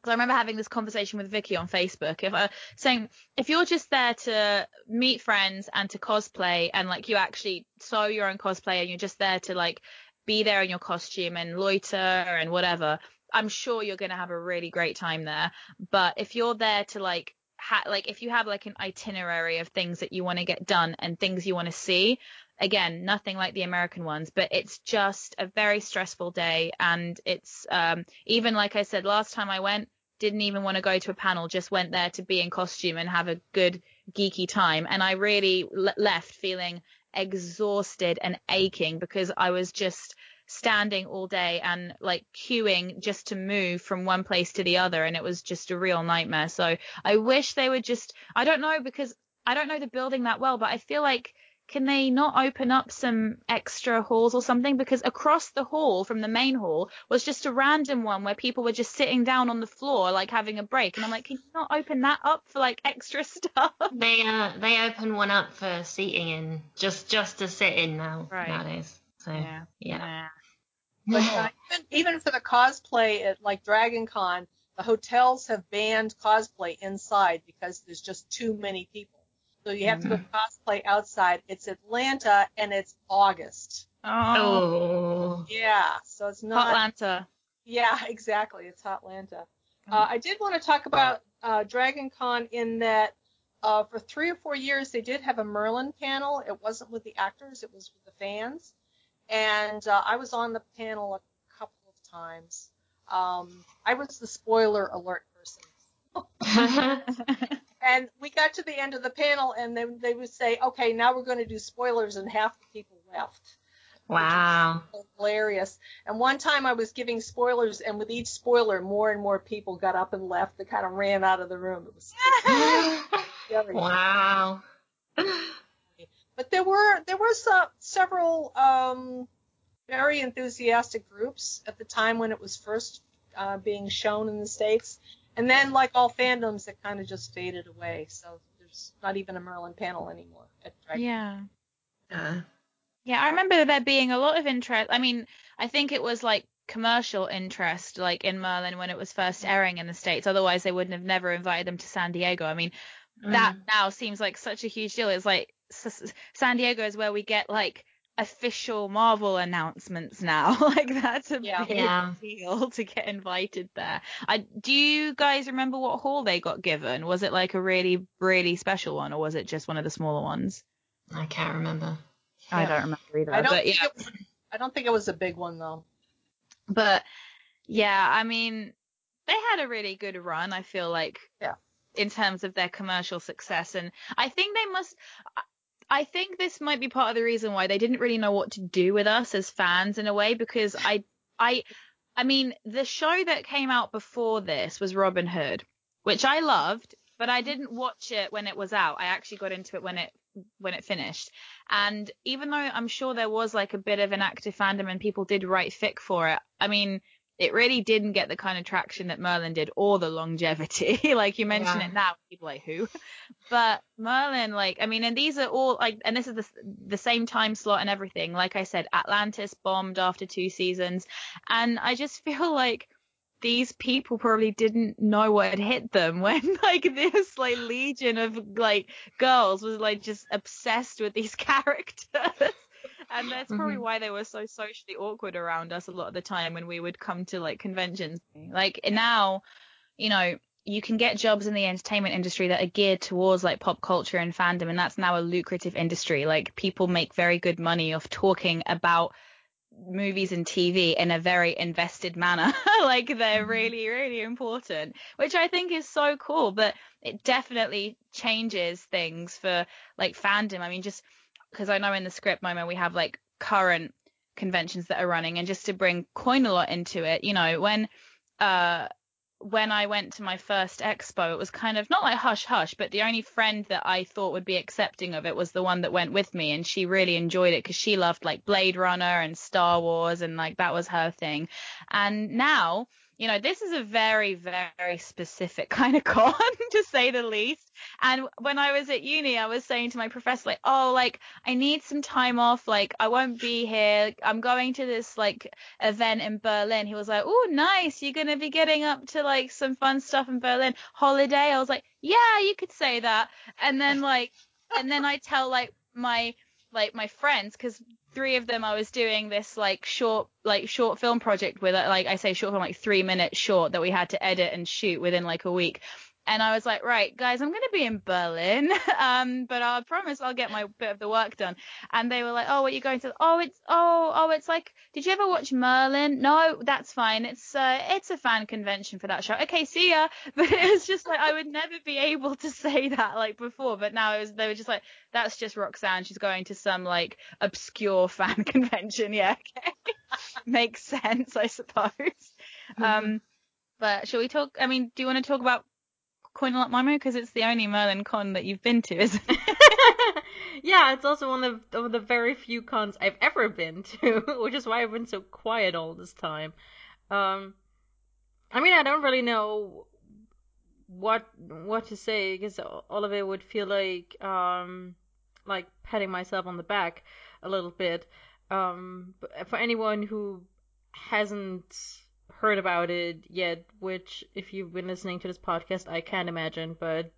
because I remember having this conversation with Vicky on Facebook, if uh, saying if you're just there to meet friends and to cosplay, and like you actually sew your own cosplay, and you're just there to like be there in your costume and loiter and whatever, I'm sure you're gonna have a really great time there. But if you're there to like ha- like if you have like an itinerary of things that you want to get done and things you want to see, again, nothing like the American ones, but it's just a very stressful day. And it's, um, even like I said, last time I went, didn't even want to go to a panel, just went there to be in costume and have a good geeky time. And I really le- left feeling exhausted and aching because I was just standing all day and like queuing just to move from one place to the other. And it was just a real nightmare. So I wish they would just, I don't know because I don't know the building that well, but I feel like can they not open up some extra halls or something? Because across the hall from the main hall was just a random one where people were just sitting down on the floor, like having a break. And I'm like, can you not open that up for like extra stuff? They uh they open one up for seating in just just to sit in now Right. nowadays. So yeah. But uh, even, even for the cosplay at like Dragon Con, the hotels have banned cosplay inside because there's just too many people. So you have to go cosplay outside. It's Atlanta and it's August. Oh. Yeah, so it's not. Atlanta. Yeah, exactly. It's Hotlanta. Uh, I did want to talk about uh, Dragon Con in that uh, for three or four years they did have a Merlin panel. It wasn't with the actors, it was with the fans. And uh, I was on the panel a couple of times. Um, I was the spoiler alert person. And we got to the end of the panel, and then they would say, okay, now we're going to do spoilers, and half the people left wow. hilarious. And one time I was giving spoilers, and with each spoiler, more and more people got up and left. They kind of ran out of the room. It was wow. But there were there were some, several um, very enthusiastic groups at the time when it was first uh, being shown in the states, and then like all fandoms, it kind of just faded away. So there's not even a Merlin panel anymore at Dragon. Yeah. Uh, Yeah, I remember there being a lot of interest. I mean, I think it was like commercial interest, like in Merlin when it was first airing in the States. Otherwise, they wouldn't have never invited them to San Diego. I mean, that now seems like such a huge deal. It's like S- S- San Diego is where we get like official Marvel announcements now. like that's a Yeah. big Yeah. deal to get invited there. I do you guys remember what hall they got given? Was it like a really really special one, or was it just one of the smaller ones? I can't remember. I don't remember either. I don't but think yeah. it was, I don't think it was a big one though. But yeah, I mean, they had a really good run, I feel like. Yeah. In terms of their commercial success. And I think they must, I think this might be part of the reason why they didn't really know what to do with us as fans in a way, because I, I, I mean, the show that came out before this was Robin Hood, which I loved, but I didn't watch it when it was out. I actually got into it when it when it finished. And even though I'm sure there was like a bit of an active fandom and people did write fic for it, I mean, it really didn't get the kind of traction that Merlin did or the longevity. like you mention Yeah. it now, people are like who? But Merlin, like, I mean, and these are all like, and this is the, the same time slot and everything. Like I said, Atlantis bombed after two seasons. And I just feel like these people probably didn't know what had hit them when like this like legion of like girls was like just obsessed with these characters. And that's probably Mhm. why they were so socially awkward around us a lot of the time when we would come to like conventions. Like now, you know, you can get jobs in the entertainment industry that are geared towards like pop culture and fandom and that's now a lucrative industry. Like people make very good money off talking about movies and TV in a very invested manner. like they're really, really important, which I think is so cool. But it definitely changes things for like fandom. I mean, just because I know in the script moment we have like current conventions that are running, and just to bring Coinalot into it, you know, when uh when I went to my first expo, it was kind of not like hush hush, but the only friend that I thought would be accepting of it was the one that went with me, and she really enjoyed it because she loved like Blade Runner and Star Wars, and like that was her thing. And now, you know, this is a very, very specific kind of con, to say the least. And when I was at uni, I was saying to my professor, like, oh, like I need some time off, like I won't be here. I'm going to this like event in Berlin. He was like, "Oh, nice. You're gonna be getting up to like some fun stuff in Berlin. Holiday." I was like, "Yeah, you could say that." And then like, and then I tell like my like my friends because three of them I was doing this like short like short film project with like I say short film like three minutes short that we had to edit and shoot within like a week. And I was like, right, guys, I'm going to be in Berlin, um, but I promise I'll get my bit of the work done. And they were like, oh, what are you going to? Oh, it's oh, oh, it's like, did you ever watch Merlin? No, that's fine. It's uh, it's a fan convention for that show. Okay, see ya. But it was just like I would never be able to say that like before, but now it was they were just like, that's just Roxanne. She's going to some like obscure fan convention. Yeah, okay, makes sense, I suppose. Um, but shall we talk? I mean, do you want to talk about Coinalot Momo because it's the only Merlin con that you've been to, isn't it? yeah, it's also one of, of the very few cons I've ever been to, which is why I've been so quiet all this time. Um, I mean, I don't really know what what to say because all of it would feel like um like patting myself on the back a little bit. Um, for anyone who hasn't heard about it yet, which if you've been listening to this podcast, I can't imagine, but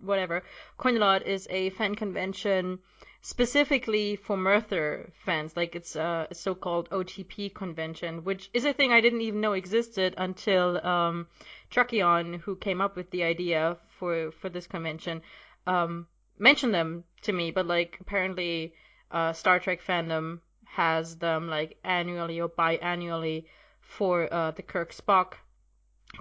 whatever. Coinalot is a fan convention specifically for Merthur fans. Like it's a so-called OTP convention, which is a thing I didn't even know existed until um, Truckion, who came up with the idea for for this convention, um, mentioned them to me. But like apparently, uh, Star Trek fandom has them like annually or biannually for uh, the Kirk Spock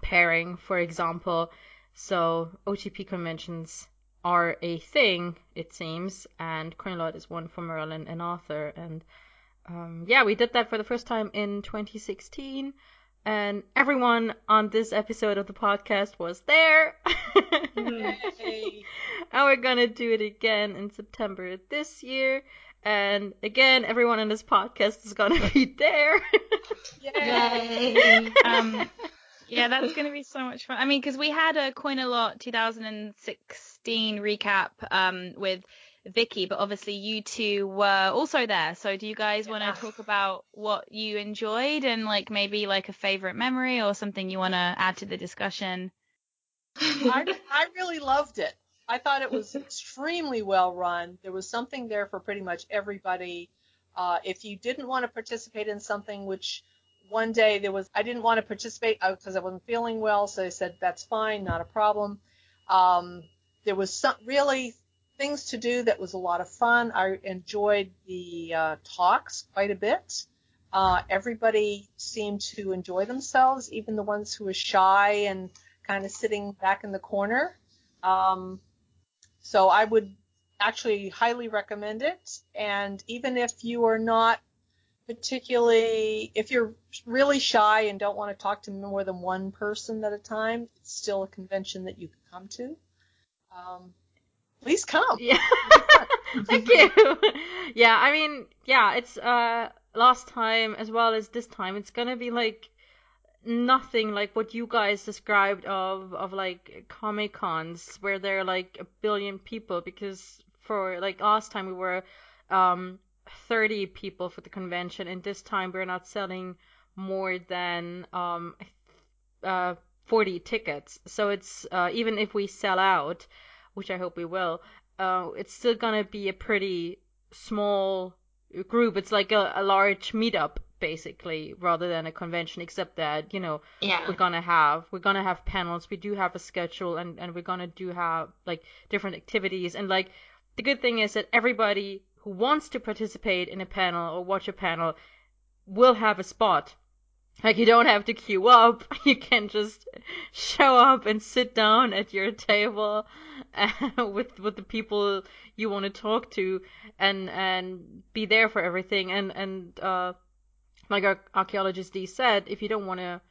pairing, for example. So OTP conventions are a thing, it seems, and Coinalot is one for Merlin and Arthur. And um, yeah, we did that for the first time in 2016, and everyone on this episode of the podcast was there. And we're gonna do it again in September this year. And again, everyone on this podcast is gonna be there. Yay. Um, yeah, that's going to be so much fun. I mean, because we had a Coinalot 2016 recap um, with Vicky, but obviously you two were also there. So do you guys want Yeah. to talk about what you enjoyed and like maybe like a favorite memory or something you want to add to the discussion? I, I really loved it. I thought it was extremely well run. There was something there for pretty much everybody. Uh, if you didn't want to participate in something, which one day there was, I didn't want to participate because I wasn't feeling well, so they said that's fine, not a problem. Um, there was some really things to do that was a lot of fun. I enjoyed the uh, talks quite a bit. Uh, everybody seemed to enjoy themselves, even the ones who were shy and kind of sitting back in the corner. Um, so I would actually highly recommend it. And even if you are not particularly, if you're really shy and don't want to talk to more than one person at a time, it's still a convention that you can come to. Um, please come. Yeah. Thank you. yeah, I mean, yeah, it's uh last time as well as this time. It's gonna be like nothing like what you guys described of of like comic cons where there are like a billion people because for like last time we were um 30 people for the convention and this time we're not selling more than um uh, 40 tickets. So it's uh, even if we sell out, which I hope we will, uh, it's still gonna be a pretty small group. It's like a, a large meetup basically, rather than a convention. Except that you know Yeah. we're gonna have we're gonna have panels. We do have a schedule, and and we're gonna do have like different activities. And like the good thing is that everybody who wants to participate in a panel or watch a panel will have a spot. Like you don't have to queue up. You can just show up and sit down at your table uh, with with the people you want to talk to and and be there for everything. And and uh, like our archaeologist D said, if you don't want to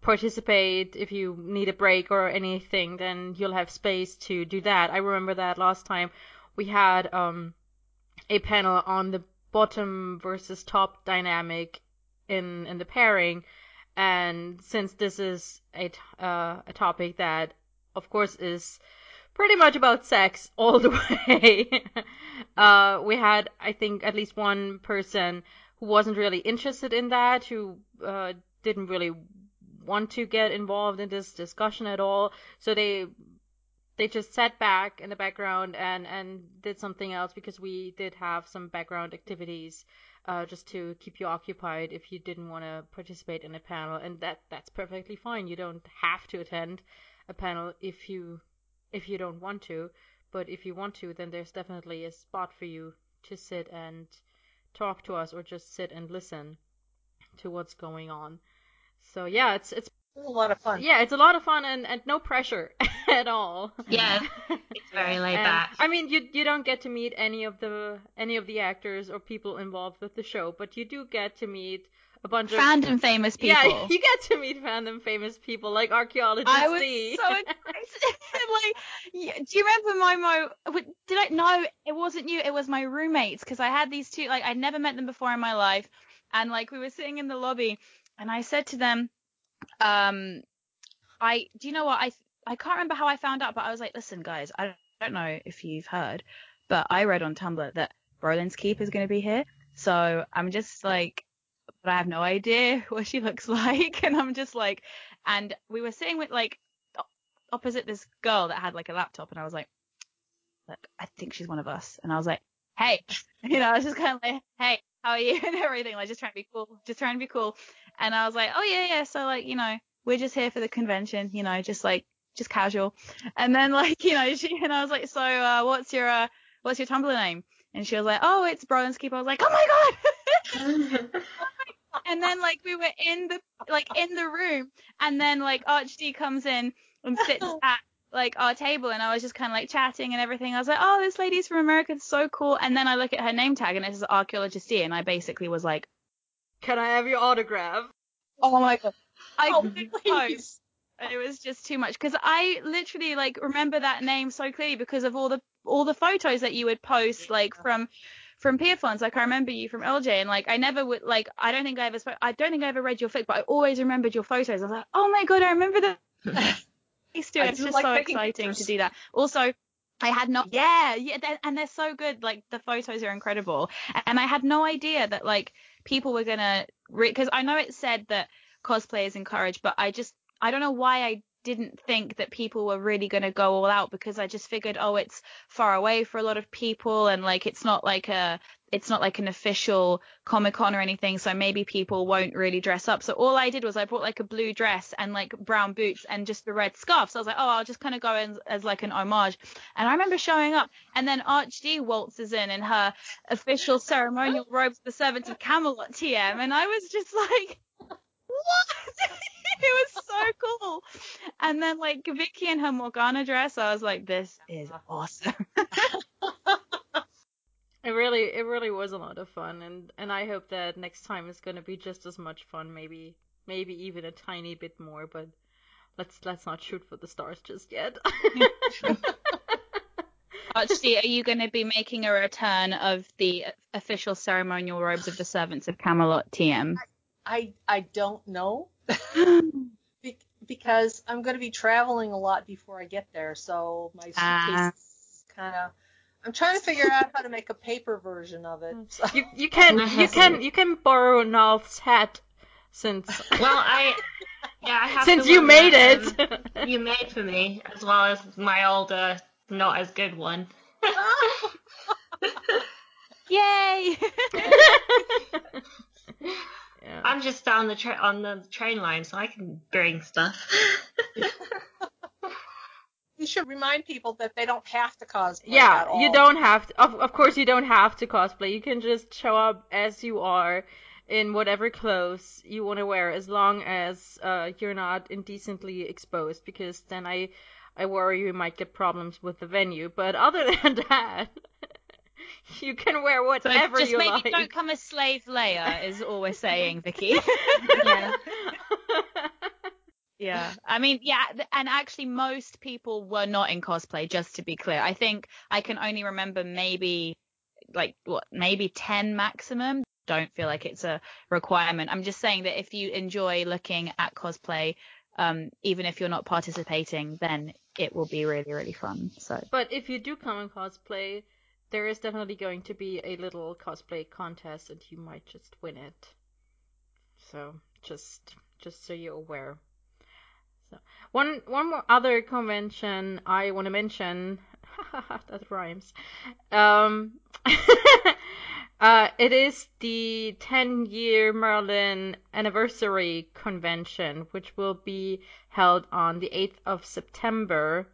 participate, if you need a break or anything, then you'll have space to do that. I remember that last time we had um a panel on the bottom versus top dynamic in in the pairing and since this is a uh, a topic that of course is pretty much about sex all the way uh we had i think at least one person who wasn't really interested in that who uh didn't really want to get involved in this discussion at all. So they they just sat back in the background and and did something else because we did have some background activities uh, just to keep you occupied if you didn't want to participate in a panel. And that that's perfectly fine. You don't have to attend a panel if you if you don't want to. But if you want to then there's definitely a spot for you to sit and talk to us or just sit and listen to what's going on so yeah it's it's It a lot of fun. yeah it's a lot of fun and, and no pressure at all Yeah, it's very laid and, back. I mean, you you don't get to meet any of the any of the actors or people involved with the show, but you do get to meet a bunch of Fandom famous people. Yeah, you get to meet fandom famous people like archaeologist I was D. so excited. like, do you remember my mo? Did I? No, it wasn't you. It was my roommates because I had these two. Like, I'd never met them before in my life, and like we were sitting in the lobby, and I said to them, um, I do you know what I I can't remember how I found out, but I was like, listen, guys, I don't know if you've heard, but I read on Tumblr that Brolin's Keep is going to be here, so I'm just like, but I have no idea what she looks like, and I'm just like, and we were sitting with like opposite this girl that had like a laptop, and I was like, look, I think she's one of us, and I was like, hey, you know, I was just kind of like, hey, how are you, and everything, like just trying to be cool, just trying to be cool, and I was like, oh yeah, yeah, so like, you know, we're just here for the convention, you know, just like just casual, and then like, you know, she and I was like, so uh, what's your uh, what's your Tumblr name? And she was like, oh, it's Brolin's Keep. I was like, oh my god. And then like we were in the like in the room and then like archd comes in and sits at like our table and i was just kind of like chatting and everything i was like oh this lady's from america it's so cool and then i look at her name tag and it says archaeologist d and i basically was like Can I have your autograph? oh my god i Oh, please. it was just too much because i literally like remember that name so clearly because of all the all the photos that you would post like from from Pierrefonds, like I remember you from LJ, and like I never would like I don't think I ever spoke, I don't think I ever read your fic, but I always remembered your photos. I was like, oh my god, I remember that. It's just like so exciting pictures. to do that. Also, I had no yeah yeah they're, and they're so good. Like the photos are incredible, and I had no idea that like people were gonna because I know it said that cosplay is encouraged, but I just I don't know why I didn't think that people were really going to go all out because I just figured oh it's far away for a lot of people and like it's not like a it's not like an official comic con or anything so maybe people won't really dress up. So all I did was I bought like a blue dress and like brown boots and just a red scarf so I was like oh I'll just kind of go in as like an homage. And I remember showing up and then Archd waltzes in in her official ceremonial robes the servants of Camelot TM and I was just like what it was so cool and then like Vicky in her Morgana dress I was like this is awesome It really it really was a lot of fun and and I hope that next time is going to be just as much fun, maybe maybe even a tiny bit more, but let's let's not shoot for the stars just yet. Archie, are you going to be making a return of the official ceremonial robes of the servants of Camelot TM? I I don't know be- because I'm going to be traveling a lot before I get there, so my suitcase Ah. is kind of. I'm trying to figure out how to make a paper version of it. So. you you can you can you can borrow Nalth's hat since Well, I Yeah, I have Since you made that, it. um, you made for me, as well as my older, not as good one. Yay! Yeah. I'm just down the tra- on the train line, so I can bring stuff. You should remind people that they don't have to cosplay. Yeah, at all. you don't have to. Of, of course, you don't have to cosplay. You can just show up as you are in whatever clothes you want to wear, as long as uh, you're not indecently exposed. Because then I, I worry you might get problems with the venue. But other than that, you can wear whatever So whatever just you maybe like. don't come as slave Leia is all we're saying, Vicky. yeah. Yeah, I mean, yeah, and actually, most people were not in cosplay. Just to be clear, I think I can only remember maybe like what, maybe ten maximum. Don't feel like it's a requirement. I'm just saying that if you enjoy looking at cosplay, um, even if you're not participating, then it will be really, really fun. So But if you do come in cosplay, there is definitely going to be a little cosplay contest, and you might just win it. So just just so you're aware. So one one more other convention I want to mention. that rhymes. Um, uh, it is the 10 year Merlin anniversary convention, which will be held on the 8th of September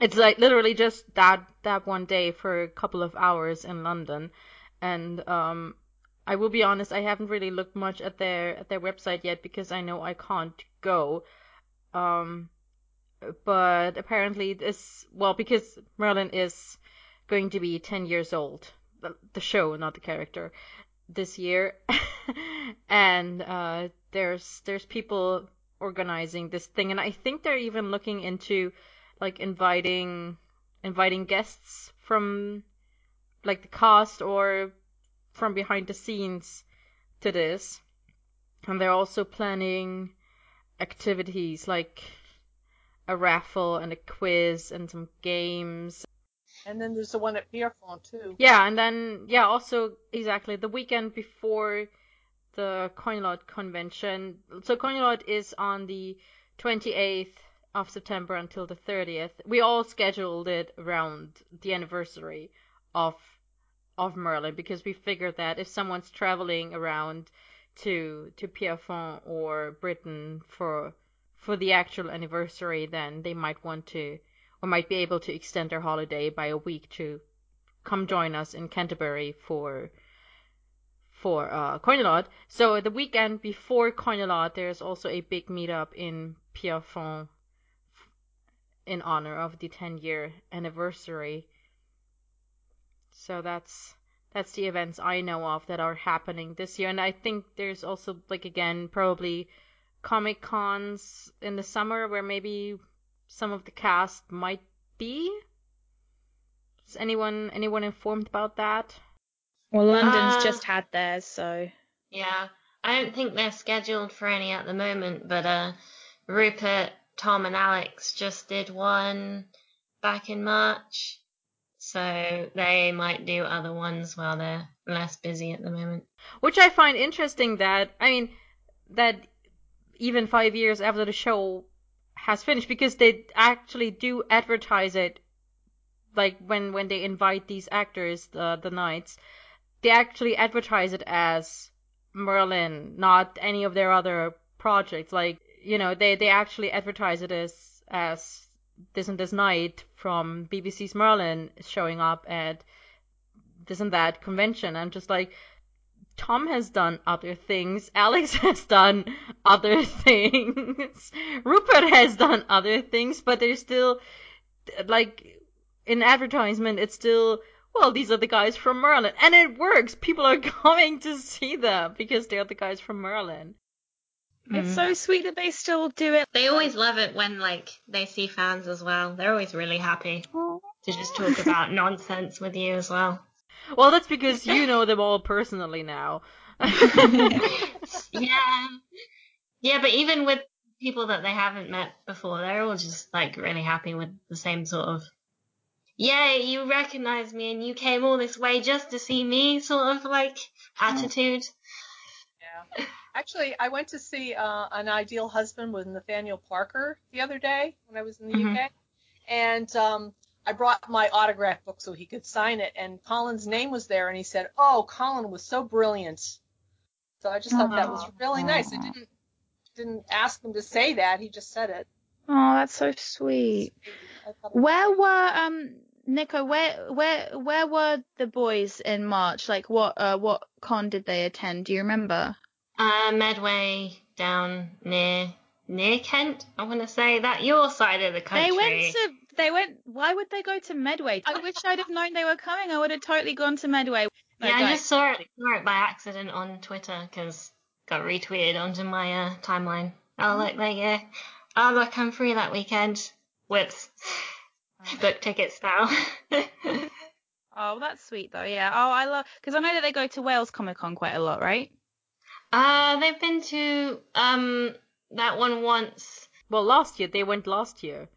it's like literally just that that one day for a couple of hours in London, and um, I will be honest, I haven't really looked much at their at their website yet because I know I can't go. Um, but apparently this well because Merlin is going to be 10 years old, the, the show, not the character, this year, and uh, there's there's people organizing this thing, and I think they're even looking into like inviting inviting guests from like the cast or from behind the scenes to this. And they're also planning activities like a raffle and a quiz and some games. And then there's the one at Pierrefonds too. Yeah, and then yeah, also exactly the weekend before the Coinlot convention. So Coinlot is on the 28th of September until the 30th. We all scheduled it around the anniversary of of Merlin because we figured that if someone's traveling around to to Pierrefonds or Britain for for the actual anniversary, then they might want to or might be able to extend their holiday by a week to come join us in Canterbury for for uh. So the weekend before Coinalot, there's also a big meetup in Pierrefonds in honor of the 10 year anniversary. So that's that's the events I know of that are happening this year, and I think there's also like again probably comic cons in the summer where maybe some of the cast might be. Is anyone anyone informed about that? well, London's Uh, just had theirs, so Yeah. I don't think they're scheduled for any at the moment, but uh, Rupert, Tom, and Alex just did one back in March. So they might do other ones while they're less busy at the moment. Which I find interesting that I mean that even five years after the show has finished because they actually do advertise it like when when they invite these actors the the knights they actually advertise it as Merlin not any of their other projects like you know they they actually advertise it as as this and this night from BBC's Merlin showing up at this and that convention I'm just like Tom has done other things. Alex has done other things. Rupert has done other things, but they're still, like, in advertisement, it's still, well, these are the guys from Merlin. And it works. People are going to see them because they're the guys from Merlin. It's mm. so sweet that they still do it. They always love it when like they see fans as well. They're always really happy to just talk about nonsense with you as well. Well, that's because you know them all personally now. yeah. Yeah, but even with people that they haven't met before, they're all just like really happy with the same sort of yeah, you recognize me and you came all this way just to see me sort of like attitude. Yeah. Actually, I went to see uh, An Ideal Husband with Nathaniel Parker the other day when I was in the Mhm. UK, and um, I brought my autograph book so he could sign it, and Colin's name was there, and he said, "Oh, Colin was so brilliant." So I just thought that was really nice. I didn't didn't ask him to say that; he just said it. Oh, that's so sweet. I thought was Where were um Nico? Where where where were the boys in March? Like what uh what con did they attend? Do you remember? Uh, Medway down near near Kent. I want to say that your side of the country. They went to they went. Why would they go to Medway? I wish I'd have known they were coming. I would have totally gone to Medway. No, yeah, I just saw it, saw it by accident on Twitter because got retweeted onto my uh, timeline. Oh look, there you go. Oh look, I'm free that weekend. Whoops. Book tickets now. Oh, that's sweet though. Yeah. Oh, I love because I know that they go to Wales Comic Con quite a lot, right? Uh, they've been to um that one once. Well, last year they went last year.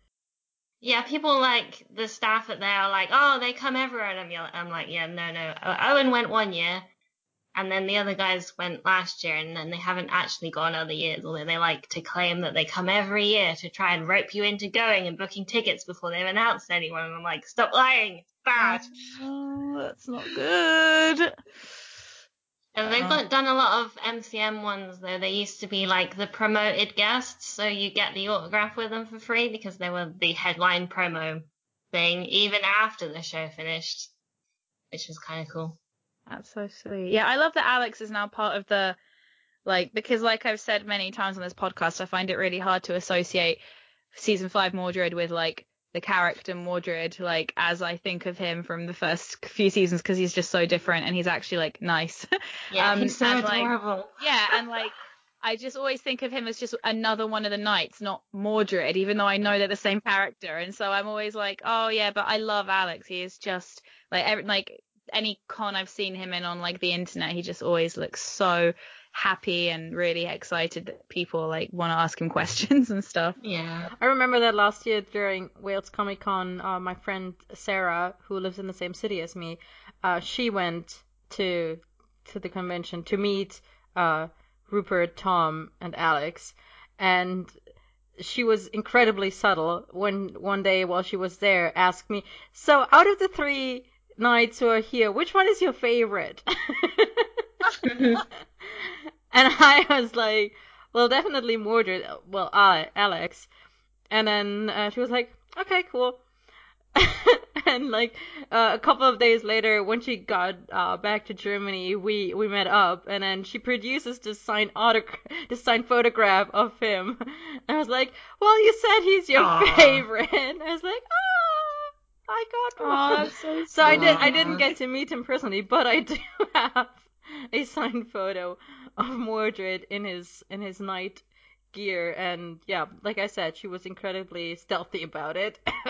Yeah, people like the staff at there are like, oh, they come everywhere, and I'm, I'm like, yeah, no, no. Eoin went one year, and then the other guys went last year, and then they haven't actually gone other years, although they like to claim that they come every year to try and rope you into going and booking tickets before they've announced anyone. And I'm like, stop lying, it's bad. Oh, that's not good. And they've Uh-huh. got, done a lot of MCM ones though. They used to be like the promoted guests, so you get the autograph with them for free because they were the headline promo thing even after the show finished, which was kind of cool. That's so sweet. Yeah, I love that Alex is now part of the like because like I've said many times on this podcast, I find it really hard to associate season five Mordred with like the character Mordred, like as I think of him from the first few seasons, because he's just so different and he's actually like nice. Yeah, Um, he's so and, like, adorable. yeah, and like I just always think of him as just another one of the knights, not Mordred, even though I know they're the same character. And so I'm always like, oh yeah, but I love Alex. He is just like every, like any con I've seen him in on like the internet, he just always looks so happy and really excited that people like want to ask him questions and stuff. Yeah. I remember that last year during Wales Comic Con, uh, my friend Sarah, who lives in the same city as me, uh, she went to to the convention to meet uh, Rupert, Tom, and Alex, and she was incredibly subtle. When one day while she was there, asked me, "So out of the three knights who are here, which one is your favorite?" and I was like, well, definitely Mordred. Well, I, Alex. And then uh, she was like, okay, cool. and like uh, a couple of days later, when she got uh, back to Germany, we we met up, and then she produces this signed autograph, this signed photograph of him. And I was like, well, you said he's your Aw. favorite. And I was like, ah, I got one. That's so So I did. I didn't get to meet him personally, but I do have a signed photo of Mordred in his in his knight gear, and yeah, like I said, she was incredibly stealthy about it.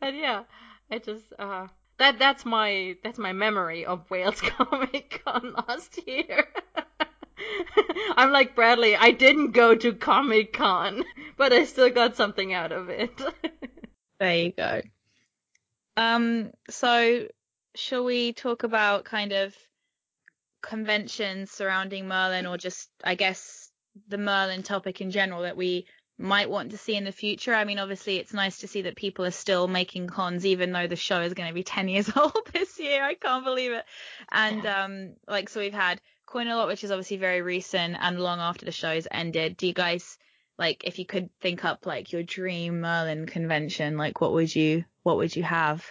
but yeah, I just uh that that's my that's my memory of Wales Comic Con last year. I'm like Bradley, I didn't go to Comic Con, but I still got something out of it. There you go. Um, so shall we talk about kind of conventions surrounding Merlin or just I guess the Merlin topic in general that we might want to see in the future? I mean, obviously it's nice to see that people are still making cons even though the show is going to be 10 years old this year. I can't believe it. And um like so we've had Coinalot which is obviously very recent and long after the show's ended. Do you guys like if you could think up like your dream Merlin convention, like what would you what would you have?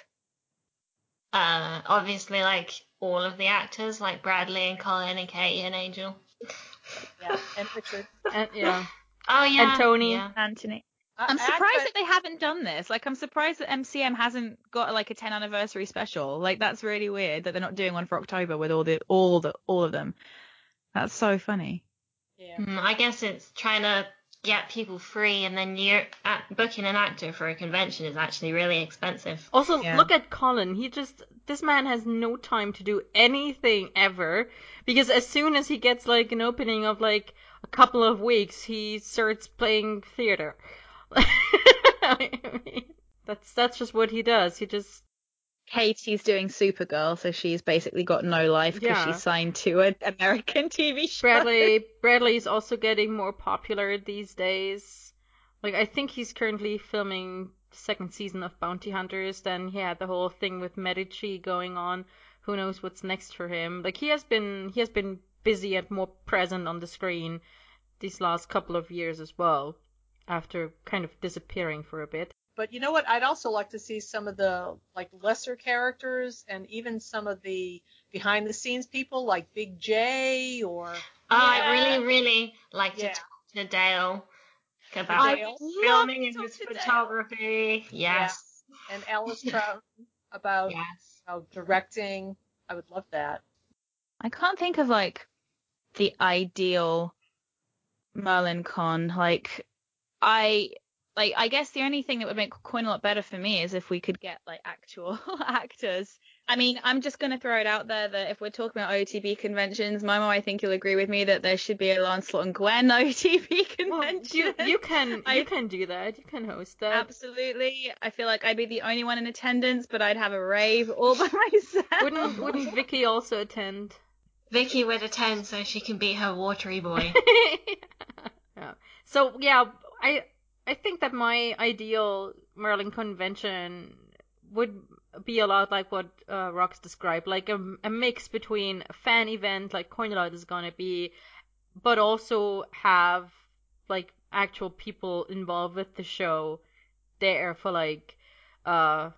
Uh, obviously, like all of the actors, like Bradley and Colin and Katie and Angel. Yeah, and Richard. and yeah. Oh yeah. And Tony. Yeah. Anthony. I- I'm surprised that they haven't done this. Like I'm surprised that MCM hasn't got like a 10 anniversary special. Like that's really weird that they're not doing one for October with all the all the all of them. That's so funny. Yeah. Mm, I guess it's trying to get people free, and then you're at, booking an actor for a convention is actually really expensive. Also, Yeah. look at Colin. He just this man has no time to do anything ever because as soon as he gets like an opening of like a couple of weeks, he starts playing theater. I mean, that's that's just what he does. He just Katie's doing Supergirl, so she's basically got no life because Yeah. she's signed to an American TV show. Bradley Bradley's also getting more popular these days. Like I think he's currently filming second season of Bounty Hunters. Then he had the whole thing with Medici going on. Who knows what's next for him? Like he has been he has been busy and more present on the screen these last couple of years as well. After kind of disappearing for a bit. But you know what? I'd also like to see some of the like lesser characters and even some of the behind the scenes people like Big J or Oh, I really, really like to talk to Dale about I Dale. filming love and his talk to Dale. photography. Yes. and Alice Trout about Yes. how directing. I would love that. I can't think of like the ideal Merlin con. Like I like I guess the only thing that would make Coinalot better for me is if we could get like actual actors. I mean, I'm just gonna throw it out there that if we're talking about OTP conventions, Momo, I think you'll agree with me that there should be a Lancelot and Gwen OTP Well, convention. you, you can I- you can do that. You can host that. Absolutely. I feel like I'd be the only one in attendance, but I'd have a rave all by myself. Wouldn't wouldn't Vicky also attend? Vicky would attend so she can beat her watery boy. yeah. So yeah, I I think that my ideal Merlin convention would be a lot like what uh, described, like a, a mix between a fan event like Coinalot is gonna be, but also have like actual people involved with the show there for like uh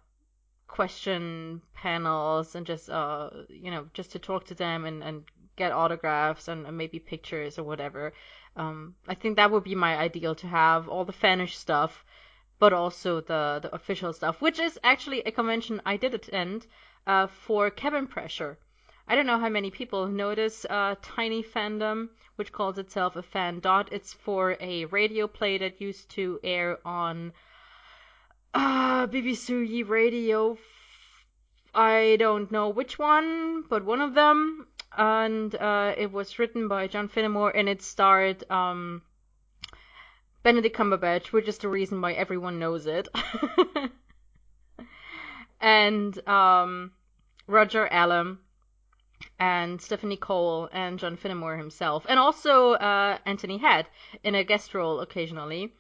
question panels and just uh you know just to talk to them and and get autographs and, and maybe pictures or whatever. Um i think that would be my ideal to have all the fanish stuff but also the the official stuff which is actually a convention i did attend uh for cabin pressure i don't know how many people notice uh tiny fandom which calls itself a fan dot it's for a radio play that used to air on uh, BBC Radio. I don't know which one, but one of them. And uh, it was written by John Finnemore, and it starred um, Benedict Cumberbatch, which is the reason why everyone knows it. and um, Roger Allam, and Stephanie Cole, and John Finnemore himself, and also uh, Anthony Head in a guest role occasionally.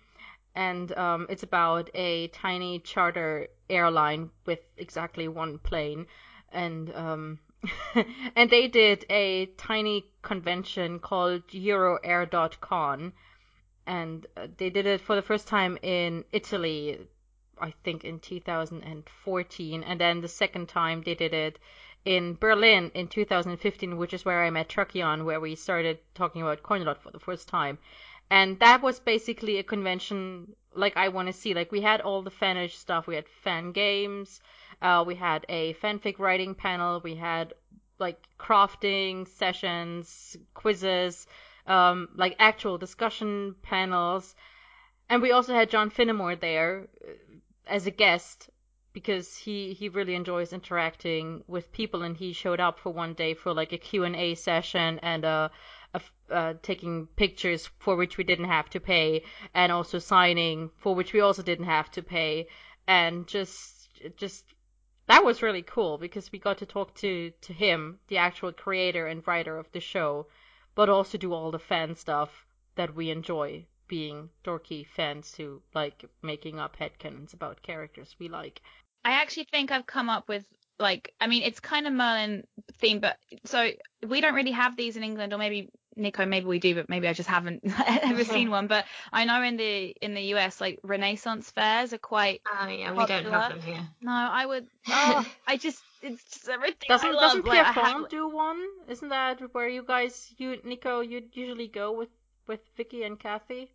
And um, it's about a tiny charter airline with exactly one plane, and um, and they did a tiny convention called EuroAir.con, and uh, they did it for the first time in Italy, I think in 2014, and then the second time they did it in Berlin in 2015, which is where I met Truckion, where we started talking about Coinalot for the first time and that was basically a convention like I want to see. Like we had all the fanish stuff. We had fan games. Uh, we had a fanfic writing panel. We had like crafting sessions, quizzes, um, like actual discussion panels, and we also had John Finnemore there uh, as a guest because he he really enjoys interacting with people and he showed up for one day for like a Q&A session and uh of uh, taking pictures for which we didn't have to pay, and also signing for which we also didn't have to pay, and just just that was really cool because we got to talk to to him, the actual creator and writer of the show, but also do all the fan stuff that we enjoy being dorky fans who like making up headcanons about characters we like. I actually think I've come up with like I mean it's kind of Merlin theme, but so we don't really have these in England, or maybe Nico, maybe we do, but maybe I just haven't ever seen one. But I know in the in the US, like Renaissance fairs are quite. Oh yeah, we don't Popular. have them here. No, I would. Oh, I just it's just everything Doesn't I love. doesn't like, I have- Pierrefonds do one? Isn't that where you guys, you Nico, you'd usually go with with Vicky and Kathy?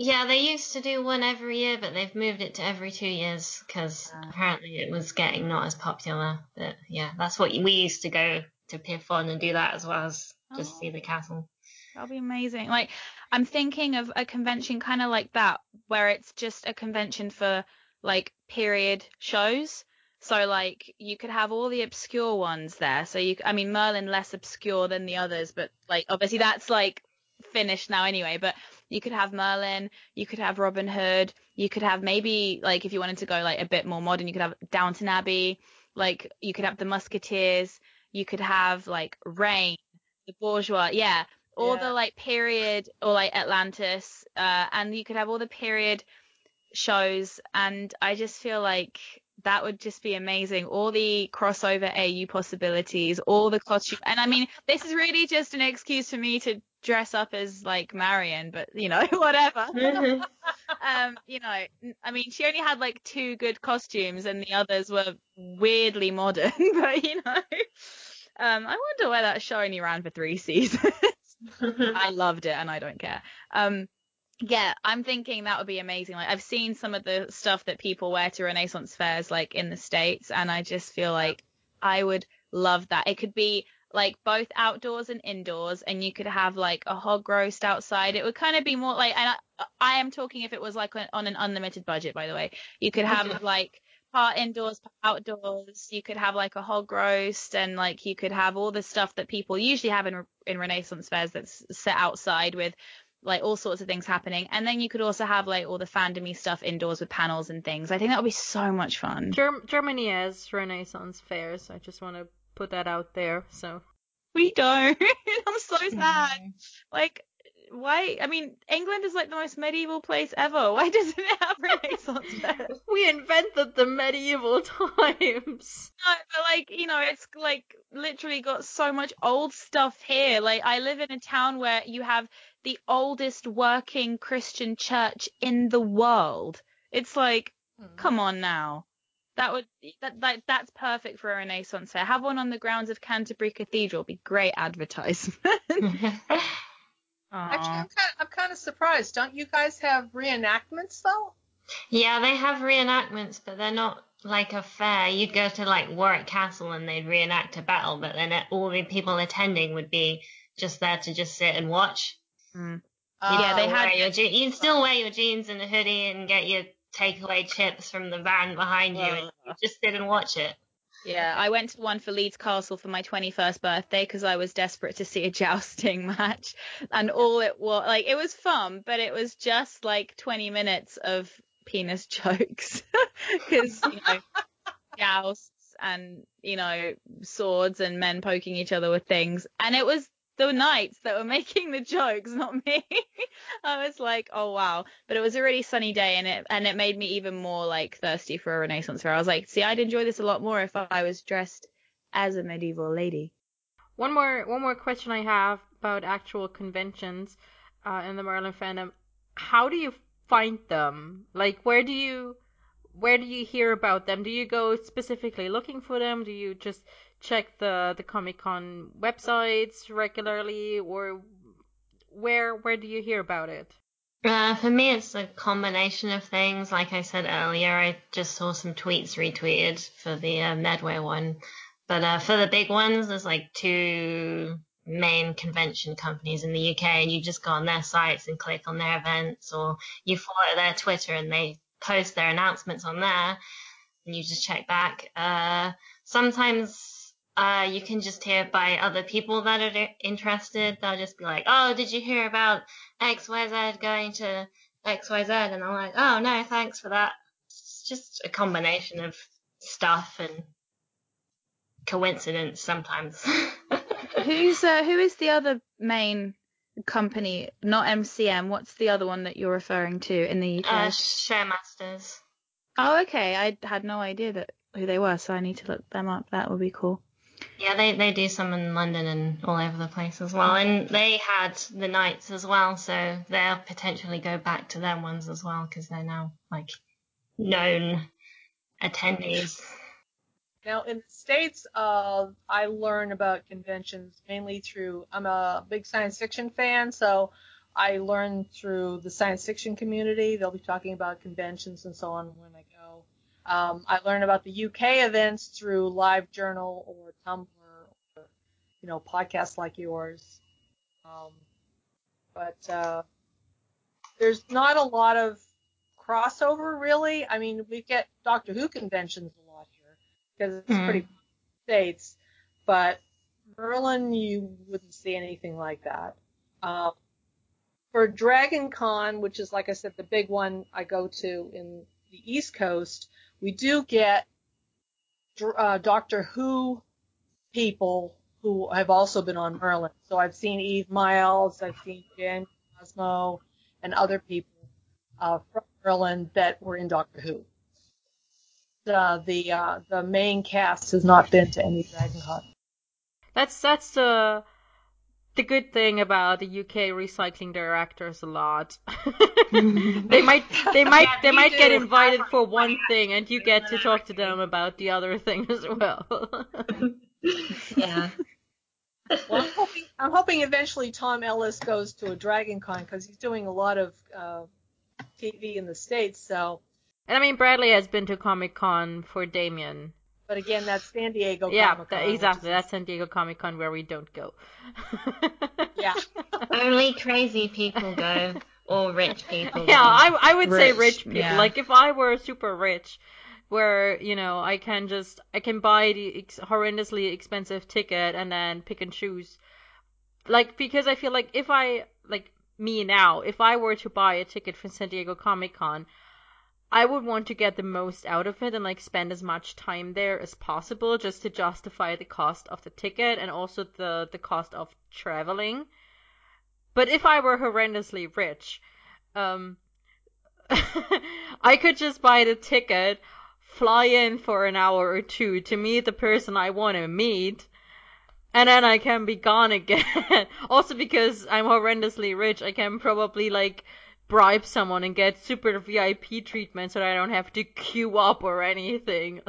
Yeah, they used to do one every year, but they've moved it to every two years because Ah. apparently it was getting not as popular. But yeah, that's what we used to go to Pierrefonds and do that as well as just Oh. see the oh. castle. That'll be amazing. Like I'm thinking of a convention kind of like that, where it's just a convention for like period shows. So like you could have all the obscure ones there. So you, I mean Merlin less obscure than the others, but like obviously that's like finished now anyway. But you could have Merlin, you could have Robin Hood, you could have maybe like if you wanted to go like a bit more modern, you could have Downton Abbey. like you could have the Musketeers, you could have like Reign, the Borgias, yeah, all Yeah. the like period or like Atlantis, uh, and you could have all the period shows, and I just feel like that would just be amazing. All the crossover AU possibilities, all the costume, and I mean, this is really just an excuse for me to dress up as like Marian, but you know, whatever um, you know, I mean, she only had like two good costumes, and the others were weirdly modern. But you know, um, I wonder why that show only ran for three seasons. I loved it, and I don't care. Um, yeah, I'm thinking that would be amazing. Like, I've seen some of the stuff that people wear to Renaissance fairs, like in the states, and I just feel like I would love that. It could be like both outdoors and indoors, and you could have like a hog roast outside. It would kind of be more like, and I, I am talking if it was like on, on an unlimited budget, by the way. You could have like part indoors, part outdoors. You could have like a hog roast, and like you could have all the stuff that people usually have in in Renaissance fairs that's set outside with like all sorts of things happening. And then you could also have like all the fandomy stuff indoors with panels and things. I think that would be so much fun. Germ- Germany has Renaissance fairs. I just want to put that out there. So We don't. I'm so sad. Like, why? I mean, England is like the most medieval place ever. Why doesn't it have Renaissance fairs? we invented the medieval times. No, but like, you know, it's like literally got so much old stuff here. Like, I live in a town where you have the oldest working Christian church in the world. It's like, hmm. come on now. That would that, that that's perfect for a Renaissance fair. Have one on the grounds of Canterbury Cathedral. Be great advertisement. Actually, I'm kind of, I'm kind of surprised. Don't you guys have reenactments though? yeah, they have reenactments, but they're not like a fair. You'd go to like Warwick Castle and they'd reenact a battle, but then all the people attending would be just there to just sit and watch. Mm. Uh, Yeah, they You'd had- your je- you'd still wear your jeans and a hoodie and get your takeaway chips from the van behind you, and you just sit and watch it. Yeah, I went to one for Leeds Castle for my 21st birthday because I was desperate to see a jousting match. And all it was, like, it was fun, but it was just like 20 minutes of penis jokes. Because, you know, jousts and, you know, swords and men poking each other with things. And it was the knights that were making the jokes, not me. I was like, oh wow. But it was a really sunny day and it and it made me even more like thirsty for a Renaissance fair. I was like, see, I'd enjoy this a lot more if I was dressed as a medieval lady. One more one more question I have about actual conventions uh, in the Merlin fandom. How do you find them? Like where do you where do you hear about them? Do you go specifically looking for them? Do you just check the the Comic Con websites regularly or where where do you hear about it? Uh, for me, it's a combination of things. Like I said earlier, I just saw some tweets retweeted for the uh, Medway one. But uh, for the big ones, there's like two main convention companies in the UK, and you just go on their sites and click on their events, or you follow their Twitter and they post their announcements on there, and you just check back. Uh, sometimes uh, you can just hear by other people that are interested. They'll just be like, "Oh, did you hear about XYZ going to XYZ?" And I'm like, "Oh no, thanks for that." It's just a combination of stuff and coincidence sometimes. Who's uh, who is the other main company? Not MCM. What's the other one that you're referring to in the UK? uh, Showmasters. oh, okay. I had no idea that who they were, so I need to look them up. That would be cool. Yeah, they, they do some in London and all over the place as well. And they had the Knights as well, so they'll potentially go back to their ones as well because they're now like known attendees. Now in the states, uh, I learn about conventions mainly through. I'm a big science fiction fan, so I learn through the science fiction community. They'll be talking about conventions and so on when I go. Um, I learn about the UK events through LiveJournal or Tumblr or you know podcasts like yours. Um, but uh, there's not a lot of crossover really. I mean, we get Doctor Who conventions a lot here because it's Mhm. pretty states, but Merlin you wouldn't see anything like that. Um, for Dragon Con, which is like I said the big one I go to in the East Coast, we do get uh, Doctor Who people who have also been on Merlin. So I've seen Eve Myles, I've seen Jen Cosmo, and other people uh, from Merlin that were in Doctor Who. The the uh, the main cast has not been to any Dragon Con. That's that's the the good thing about the UK recycling their actors a lot. they might they might Yeah, they we might get invited for one thing and you get to talk to them about the other thing as well. Yeah. Well, I'm hoping, I'm hoping eventually Tom Ellis goes to a Dragon Con because he's doing a lot of uh, TV in the States. So, and I mean Bradley has been to Comic Con for Damien. But again, that's San Diego yeah, Comic that, Con. exactly. That's San Diego Comic Con where we don't go. Yeah. Only crazy people go, or rich people. Yeah. I I would say Rich, rich people. yeah. Like if I were super rich, where you know I can just I can buy the ex- horrendously expensive ticket and then pick and choose. Like because I feel like if I like me now, if I were to buy a ticket for San Diego Comic Con, I would want to get the most out of it and like spend as much time there as possible just to justify the cost of the ticket and also the the cost of traveling. But if I were horrendously rich, um I could just buy the ticket, fly in for an hour or two to meet the person I want to meet, and then I can be gone again. also because I'm horrendously rich, I can probably like bribe someone and get super VIP treatment so that I don't have to queue up or anything.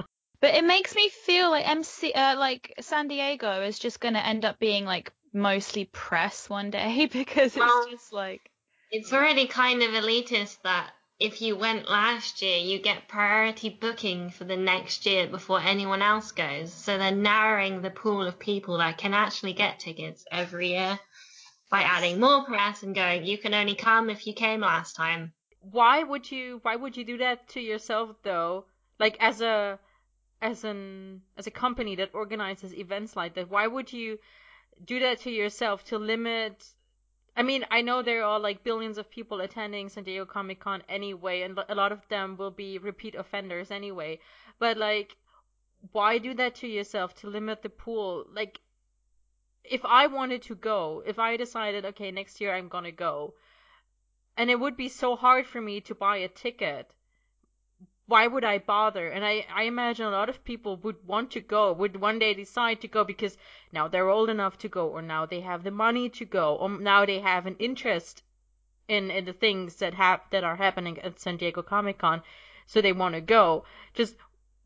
But it makes me feel like MC, uh, like San Diego is just gonna end up being like mostly press one day because it's Well- just like It's already kind of elitist that if you went last year, you get priority booking for the next year before anyone else goes. So they're narrowing the pool of people that can actually get tickets every year by adding more press and going, you can only come if you came last time. Why would you why would you do that to yourself though? Like as a as an as a company that organizes events like that, why would you do that to yourself to limit I mean, I know there are like billions of people attending San Diego Comic Con anyway, and a lot of them will be repeat offenders anyway. But like, why do that to yourself to limit the pool? Like, if I wanted to go, if I decided, okay, next year I'm gonna go, and it would be so hard for me to buy a ticket, why would I bother? And I, I imagine a lot of people would want to go, would one day decide to go because now they're old enough to go, or now they have the money to go, or now they have an interest in, in the things that have that are happening at San Diego Comic Con, so they want to go. Just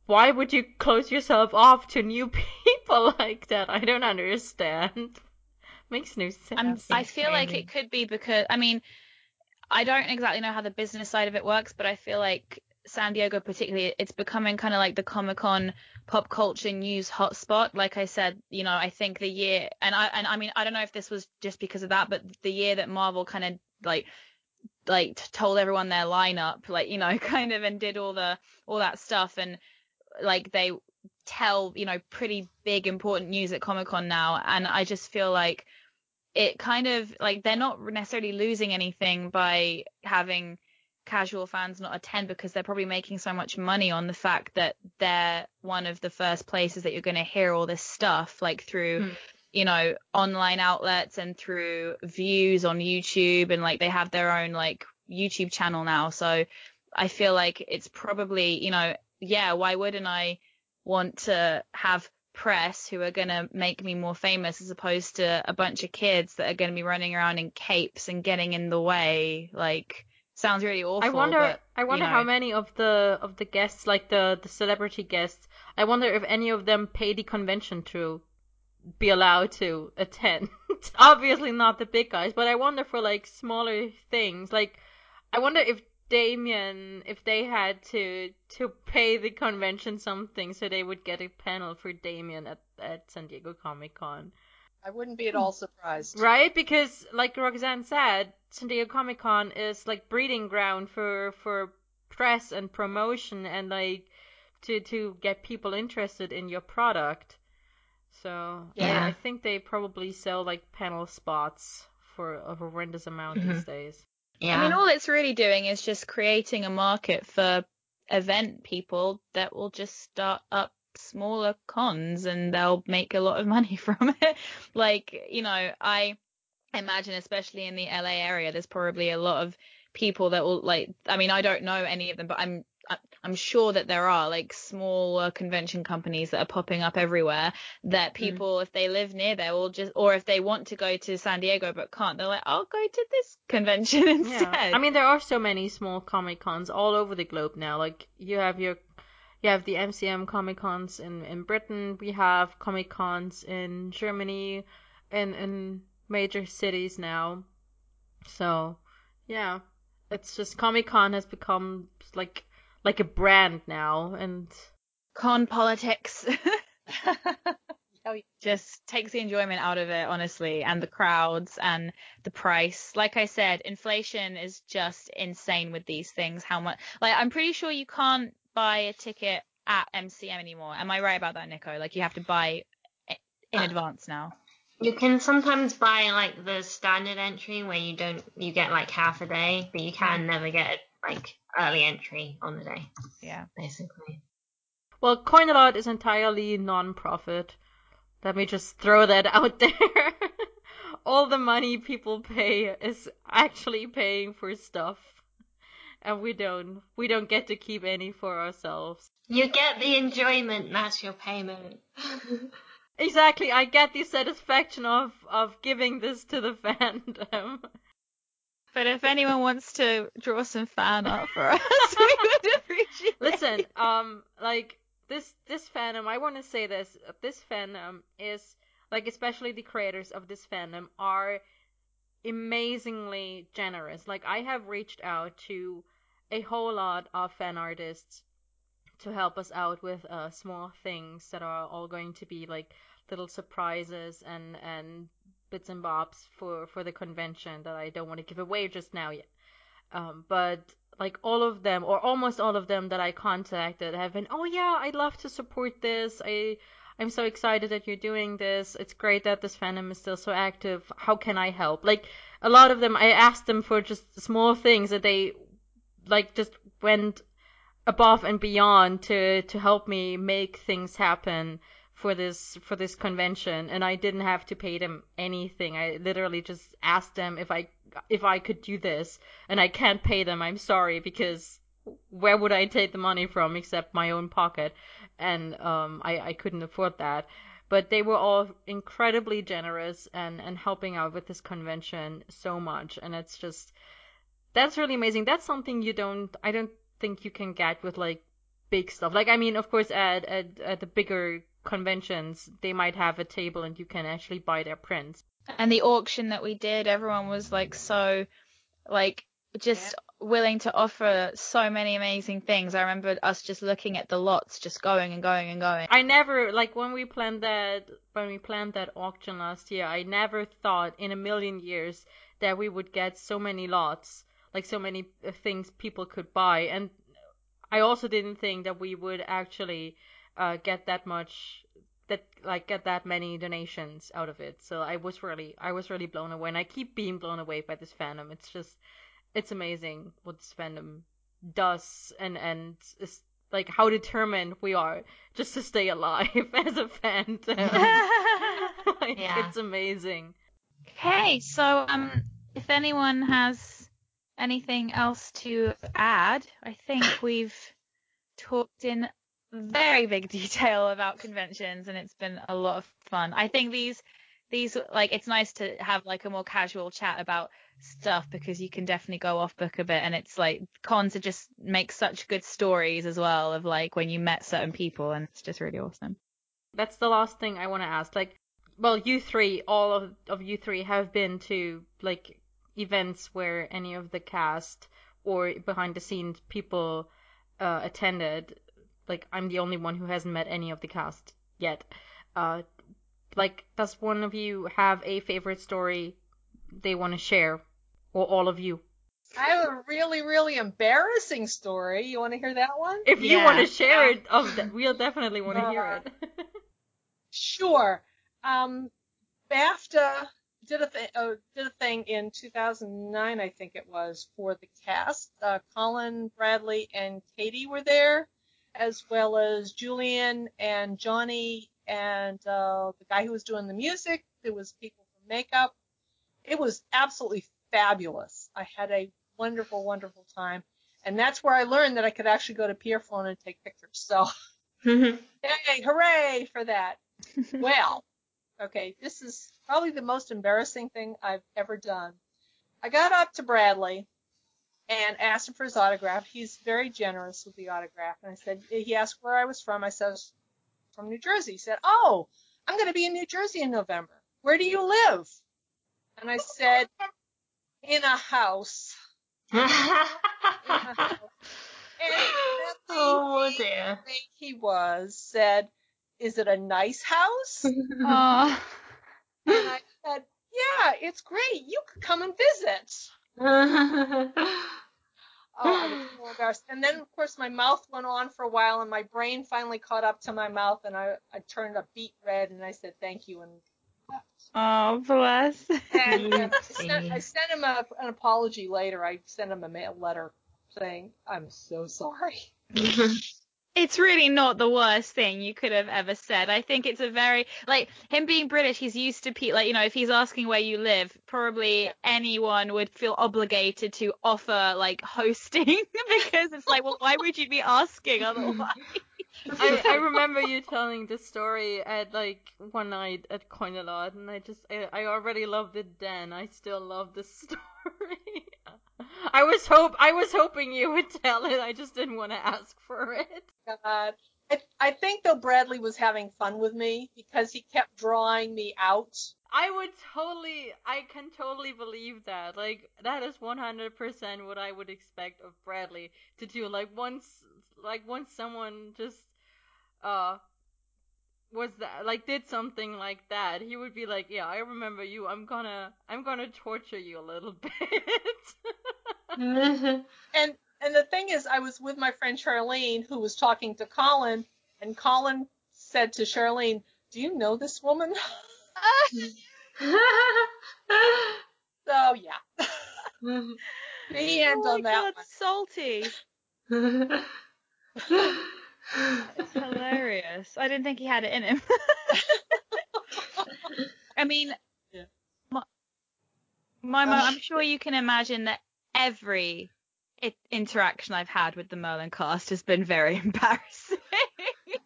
why would you close yourself off to new people like that? I don't understand. Makes no sense. I'm, I it's feel like it could be because I mean I don't exactly know how the business side of it works, but I feel like San Diego particularly it's becoming kind of like the Comic Con pop culture news hotspot. Like I said, you know, I think the year and I and I mean I don't know if this was just because of that, but the year that Marvel kind of like like told everyone their lineup, like you know, kind of and did all the all that stuff and like they tell you know pretty big important news at Comic Con now, and I just feel like it kind of like they're not necessarily losing anything by having casual fans not attend because they're probably making so much money on the fact that they're one of the first places that you're going to hear all this stuff like through Hmm. you know online outlets and through views on YouTube and like they have their own like YouTube channel now so I feel like it's probably you know yeah why wouldn't I want to have press who are going to make me more famous as opposed to a bunch of kids that are going to be running around in capes and getting in the way like sounds really awful I wonder. but, I wonder you know. how many of the of the guests, like the the celebrity guests, I wonder if any of them pay the convention to be allowed to attend. Obviously not the big guys, but I wonder for like smaller things. Like, I wonder if Damien, if they had to to pay the convention something so they would get a panel for Damien at at San Diego Comic Con. I wouldn't be at all surprised. Right? Because like Roxanne said, San Diego Comic Con is like breeding ground for for press and promotion and like to to get people interested in your product. So Yeah. I, I think they probably sell like panel spots for a horrendous amount these Mhm. days. Yeah. I mean, all it's really doing is just creating a market for event people that will just start up smaller cons and they'll make a lot of money from it. like, you know, I imagine especially in the LA area there's probably a lot of people that will like I mean I don't know any of them but I'm I'm sure that there are like smaller convention companies that are popping up everywhere that hmm. people if they live near there will just or if they want to go to San Diego but can't they're like I'll go to this convention instead. Yeah. I mean, there are so many small Comic Cons all over the globe now. Like you have your, you have the MCM Comic Cons in in Britain. We have Comic Cons in Germany, and in major cities now. So, yeah, it's just Comic Con has become like like a brand now, and con politics just takes the enjoyment out of it, honestly, and the crowds and the price. Like I said, inflation is just insane with these things. How much? Like, I'm pretty sure you can't buy a ticket at MCM anymore. Am I right about that, Nico? Like, you have to buy in Uh, advance now. You can sometimes buy like the standard entry where you don't you get like half a day, but you can never get like early entry on the day, Yeah. basically. well, Coinalot is entirely non-profit. Let me just throw that out there. All the money people pay is actually paying for stuff. And we don't we don't get to keep any for ourselves. You get the enjoyment, that's your payment. Exactly, I get the satisfaction of of giving this to the fandom. But if anyone wants to draw some fan art for us, we would appreciate Listen, it. um, like this this fandom, I want to say this. This fandom is like, especially the creators of this fandom are amazingly generous. Like, I have reached out to a whole lot of fan artists to help us out with uh, small things that are all going to be like little surprises and and bits and bobs for for the convention that I don't want to give away just now yet. Um, but like all of them or almost all of them that I contacted have been, oh yeah, I'd love to support this. I I'm so excited that you're doing this. It's great that this fandom is still so active. How can I help? Like a lot of them, I asked them for just small things that they like just went above and beyond to to help me make things happen for this for this convention and I didn't have to pay them anything. I literally just asked them if I if I could do this and I can't pay them. I'm sorry because where would I take the money from except my own pocket? And um I I couldn't afford that. But they were all incredibly generous and and helping out with this convention so much and it's just that's really amazing. That's something you don't I don't think you can get with like big stuff. Like I mean, of course, at at, at the bigger conventions, they might have a table and you can actually buy their prints. And the auction that we did, everyone was like so, like just willing to offer so many amazing things. I remember us just looking at the lots, just going and going and going. I never like when we planned that when we planned that auction last year. I never thought in a million years that we would get so many lots, like so many uh, things people could buy, and I also didn't think that we would actually uh, get that much that like get that many donations out of it. So I was really I was really blown away, and I keep being blown away by this fandom. It's just it's amazing what this fandom does, and and is, like how determined we are just to stay alive as a fandom. like, Yeah. It's amazing. Okay, so um, if anyone has anything else to add, I think we've talked in very big detail about conventions, and it's been a lot of fun. I think these these like it's nice to have like a more casual chat about stuff because you can definitely go off book a bit, and it's like cons are just make such good stories as well of like when you met certain people, and it's just really awesome. That's the last thing I want to ask. Like, well, you three, all of, of you three have been to like events where any of the cast or behind the scenes people uh, attended. Like, I'm the only one who hasn't met any of the cast yet. Uh, like, does one of you have a favorite story they want to share, or all of you? I have a really, really embarrassing story. You want to hear that one? If you want to share it, of that, we'll definitely want to hear Uh, it. Sure. Um, BAFTA did a thing. Uh, did a thing in 2009, I think it was, for the cast. Uh, Colin, Bradley, and Katie were there, as well as Julian and Johnny and uh, the guy who was doing the music. There was people from makeup. It was absolutely fabulous. I had a wonderful, wonderful time. And that's where I learned that I could actually go to Pierrefonds and take pictures. So, yay, hooray for that. well, okay, this is probably the most embarrassing thing I've ever done. I got up to Bradley and asked him for his autograph. He's very generous with the autograph. And I said, he asked where I was from. I said, from New Jersey. He said, oh, I'm going to be in New Jersey in November. Where do you live? And I said, in a house. in a house. And oh dear. He was said, "Is it a nice house?" Aw. and I said, "Yeah, it's great. You could come and visit." Oh, I was so embarrassed. And then, of course, my mouth went on for a while, and my brain finally caught up to my mouth, and I, I turned a beet red, and I said, "Thank you." And, Oh, bless. and, and I, sent, I sent him a, an apology later. I sent him a mail letter saying, "I'm so sorry." it's really not the worst thing you could have ever said. I think it's a very like him being British. He's used to people like you know if he's asking where you live, probably anyone would feel obligated to offer like hosting because it's like, well, why would you be asking otherwise? I, I remember you telling the story at like one night at Coinalot, and I just I, I already loved it then. I still love the story. I was hope I was hoping you would tell it. I just didn't want to ask for it. God. I, I think though Bradley was having fun with me because he kept drawing me out. I would totally, I can totally believe that. Like, that is 100% what I would expect of Bradley to do. Like, once, like, once someone just, uh, was that, like, did something like that, he would be like, yeah, I remember you. I'm gonna, I'm gonna torture you a little bit. Mm-hmm. And and the thing is, I was with my friend Charlene who was talking to Colin, and Colin said to Charlene, "Do you know this woman?" So yeah, mm-hmm. the end oh on my that god, one. salty. It's hilarious. I didn't think he had it in him. I mean, Yeah. my, my, mo- um, I'm sure you can imagine that every i- interaction I've had with the Merlin cast has been very embarrassing.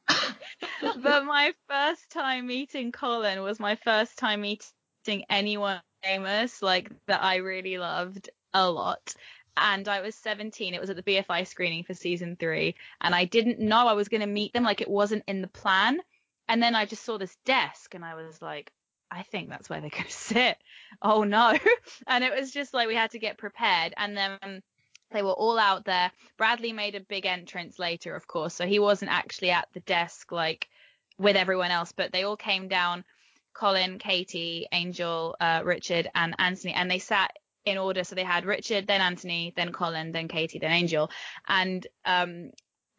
but my first time meeting Colin was my first time meeting anyone famous, like that I really loved a lot. And I was 17. It was at the BFI screening for season three, and I didn't know I was going to meet them. Like it wasn't in the plan. And then I just saw this desk, and I was like, I think that's where they're going to sit. Oh no! And it was just like we had to get prepared. And then they were all out there. Bradley made a big entrance later, of course, so he wasn't actually at the desk like with everyone else, but they all came down. Colin, Katie, Angel, uh, Richard, and Anthony, and they sat in order. So they had Richard, then Anthony, then Colin, then Katie, then Angel, and um,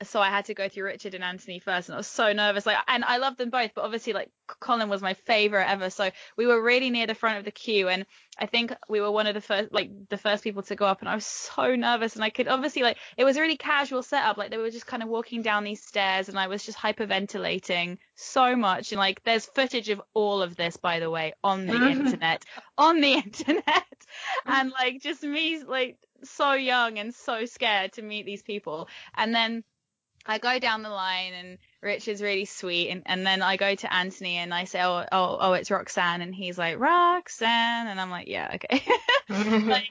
so I had to go through Richard and Anthony first, and I was so nervous. Like, and I loved them both, but obviously, like Colin was my favorite ever. So we were really near the front of the queue, and I think we were one of the first, like the first people to go up, and I was so nervous. And I could obviously, like, it was a really casual setup. Like they were just kind of walking down these stairs, and I was just hyperventilating so much. And like, there's footage of all of this, by the way, on the internet, on the internet, and like just me, like so young and so scared to meet these people, and then. I go down the line and Rich is really sweet and, and then I go to Anthony and I say, oh, oh, oh, it's Roxanne. And he's like, Roxanne. And I'm like, yeah, okay. like,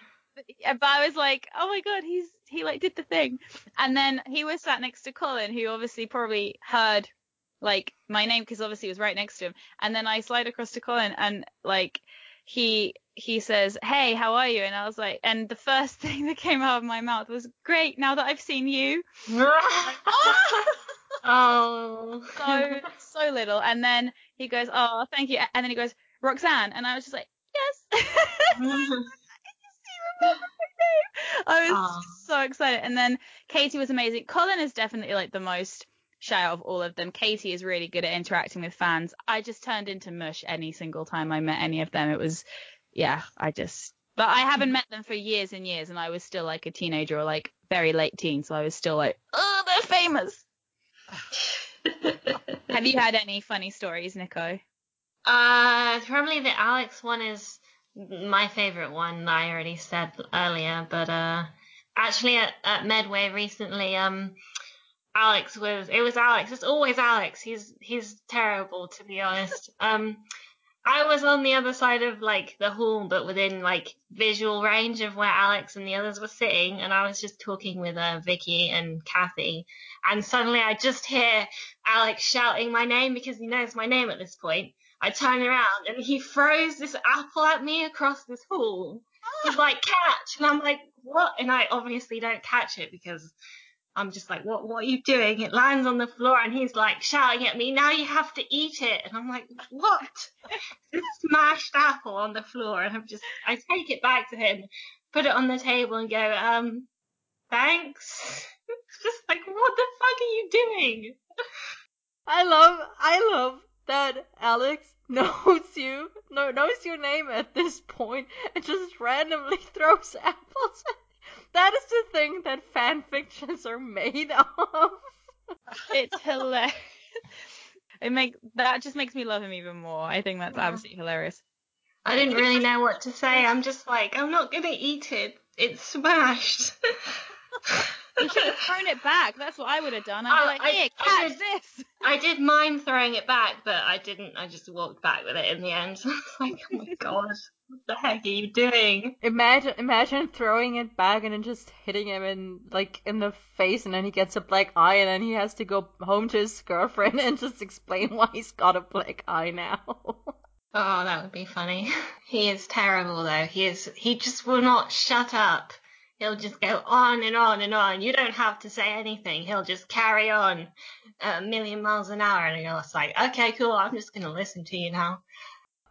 but I was like, oh my god, he's he like did the thing, and then he was sat next to Colin, who obviously probably heard like my name because obviously it was right next to him, and then I slide across to Colin and like he he says, hey, how are you? And I was like, and the first thing that came out of my mouth was, great, now that I've seen you. oh. so so little and then he goes oh thank you and then he goes roxanne and i was just like yes i was Aw. so excited and then katie was amazing colin is definitely like the most shy of all of them katie is really good at interacting with fans i just turned into mush any single time i met any of them it was yeah i just but i haven't met them for years and years and i was still like a teenager or like very late teen so i was still like oh they're famous Have you had any funny stories, Nico? Uh, probably the Alex one is my favorite one. I already said earlier, but uh, actually at, at Medway recently, um, Alex was it was Alex. It's always Alex. He's he's terrible to be honest. Um, I was on the other side of like the hall, but within like visual range of where Alex and the others were sitting, and I was just talking with uh, Vicky and Kathy, and suddenly I just hear Alex shouting my name because he knows my name at this point. I turn around and he throws this apple at me across this hall. He's like, catch, and I'm like, what? And I obviously don't catch it because I'm just like, what, what are you doing? It lands on the floor and he's like shouting at me, now you have to eat it. And I'm like, what? this smashed apple on the floor. And I'm just, I take it back to him, put it on the table and go, um, thanks. just like, what the fuck are you doing? I love, I love that Alex knows you, knows your name at this point and just randomly throws apples at that is the thing that fan fictions are made of. It's hilarious. It make that just makes me love him even more. I think that's absolutely hilarious. I didn't really know what to say. I'm just like, I'm not gonna eat it. It's smashed. You should have thrown it back. That's what I would have done. I'd be Oh, like, I- here, I catch did- this. I did mind throwing it back, but I didn't. I just walked back with it in the end. Like, oh my god, what the heck are you doing? Imagine, imagine throwing it back and then just hitting him in like in the face, and then he gets a black eye, and then he has to go home to his girlfriend and just explain why he's got a black eye now. Oh, that would be funny. He is terrible though. He is. He just will not shut up. He'll just go on and on and on. You don't have to say anything. He'll just carry on a million miles an hour, and you're just like, okay, cool. I'm just gonna listen to you now.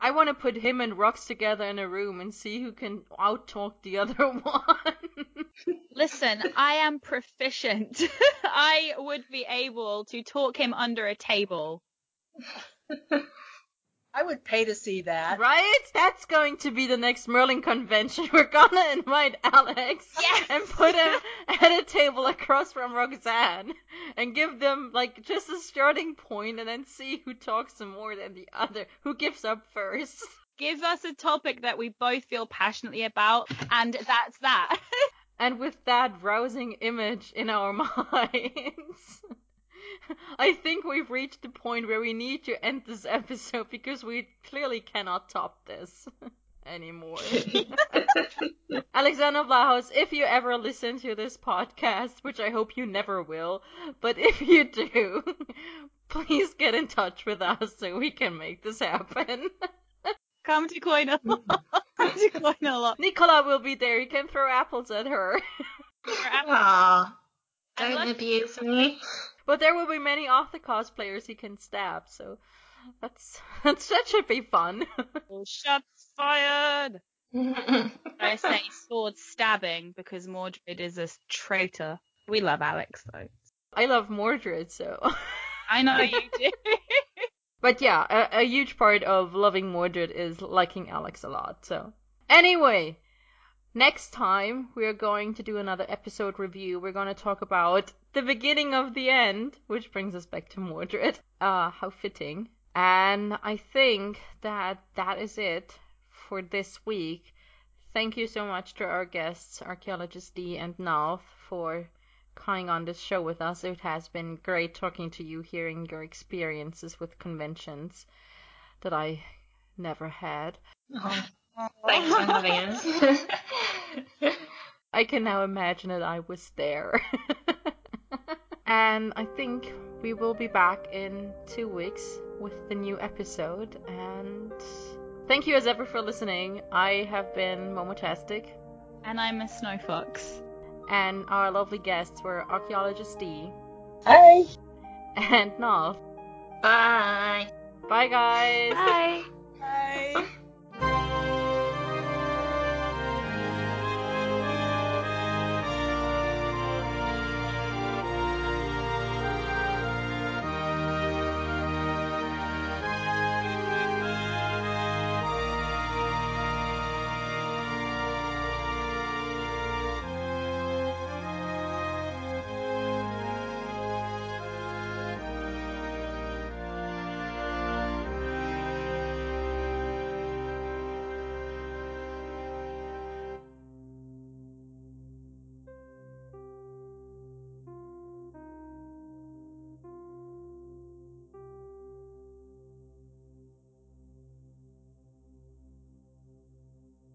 I want to put him and Rox together in a room and see who can outtalk the other one. Listen, I am proficient. I would be able to talk him under a table. I would pay to see that. Right? That's going to be the next Merlin convention. We're gonna invite Alex Yes! and put him at a table across from Roxanne and give them like just a starting point and then see who talks more than the other, who gives up first. Give us a topic that we both feel passionately about, and that's that. And with that rousing image in our minds, I think we've reached the point where we need to end this episode because we clearly cannot top this anymore. Alexander Vlahos, if you ever listen to this podcast, which I hope you never will, but if you do, please get in touch with us so we can make this happen. Come to Coinalot. Come to Coinalot. Nicola will be there. You can throw apples at her. Aw, I don't abuse me. But there will be many Arthur cosplayers he can stab, so that's, that's that should be fun. Oh, shots fired. I say sword stabbing because Mordred is a traitor. We love Alex though. I love Mordred, so. I know you do. But yeah, a, a huge part of loving Mordred is liking Alex a lot. So, anyway, next time we are going to do another episode review. We're going to talk about the beginning of the end, which brings us back to Mordred. Ah, how fitting. And I think that that is it for this week. Thank you so much to our guests, archaeologist D and Nalth, for coming on this show with us. It has been great talking to you, hearing your experiences with conventions that I never had. Oh, thanks for having us. I can now imagine that I was there. and I think we will be back in two weeks with the new episode. And thank you as ever for listening. I have been Momotastic, and I'm a snow fox. and our lovely guests were Archaeologist D Hi. and Nalth. Bye. Bye, guys. Bye. Bye.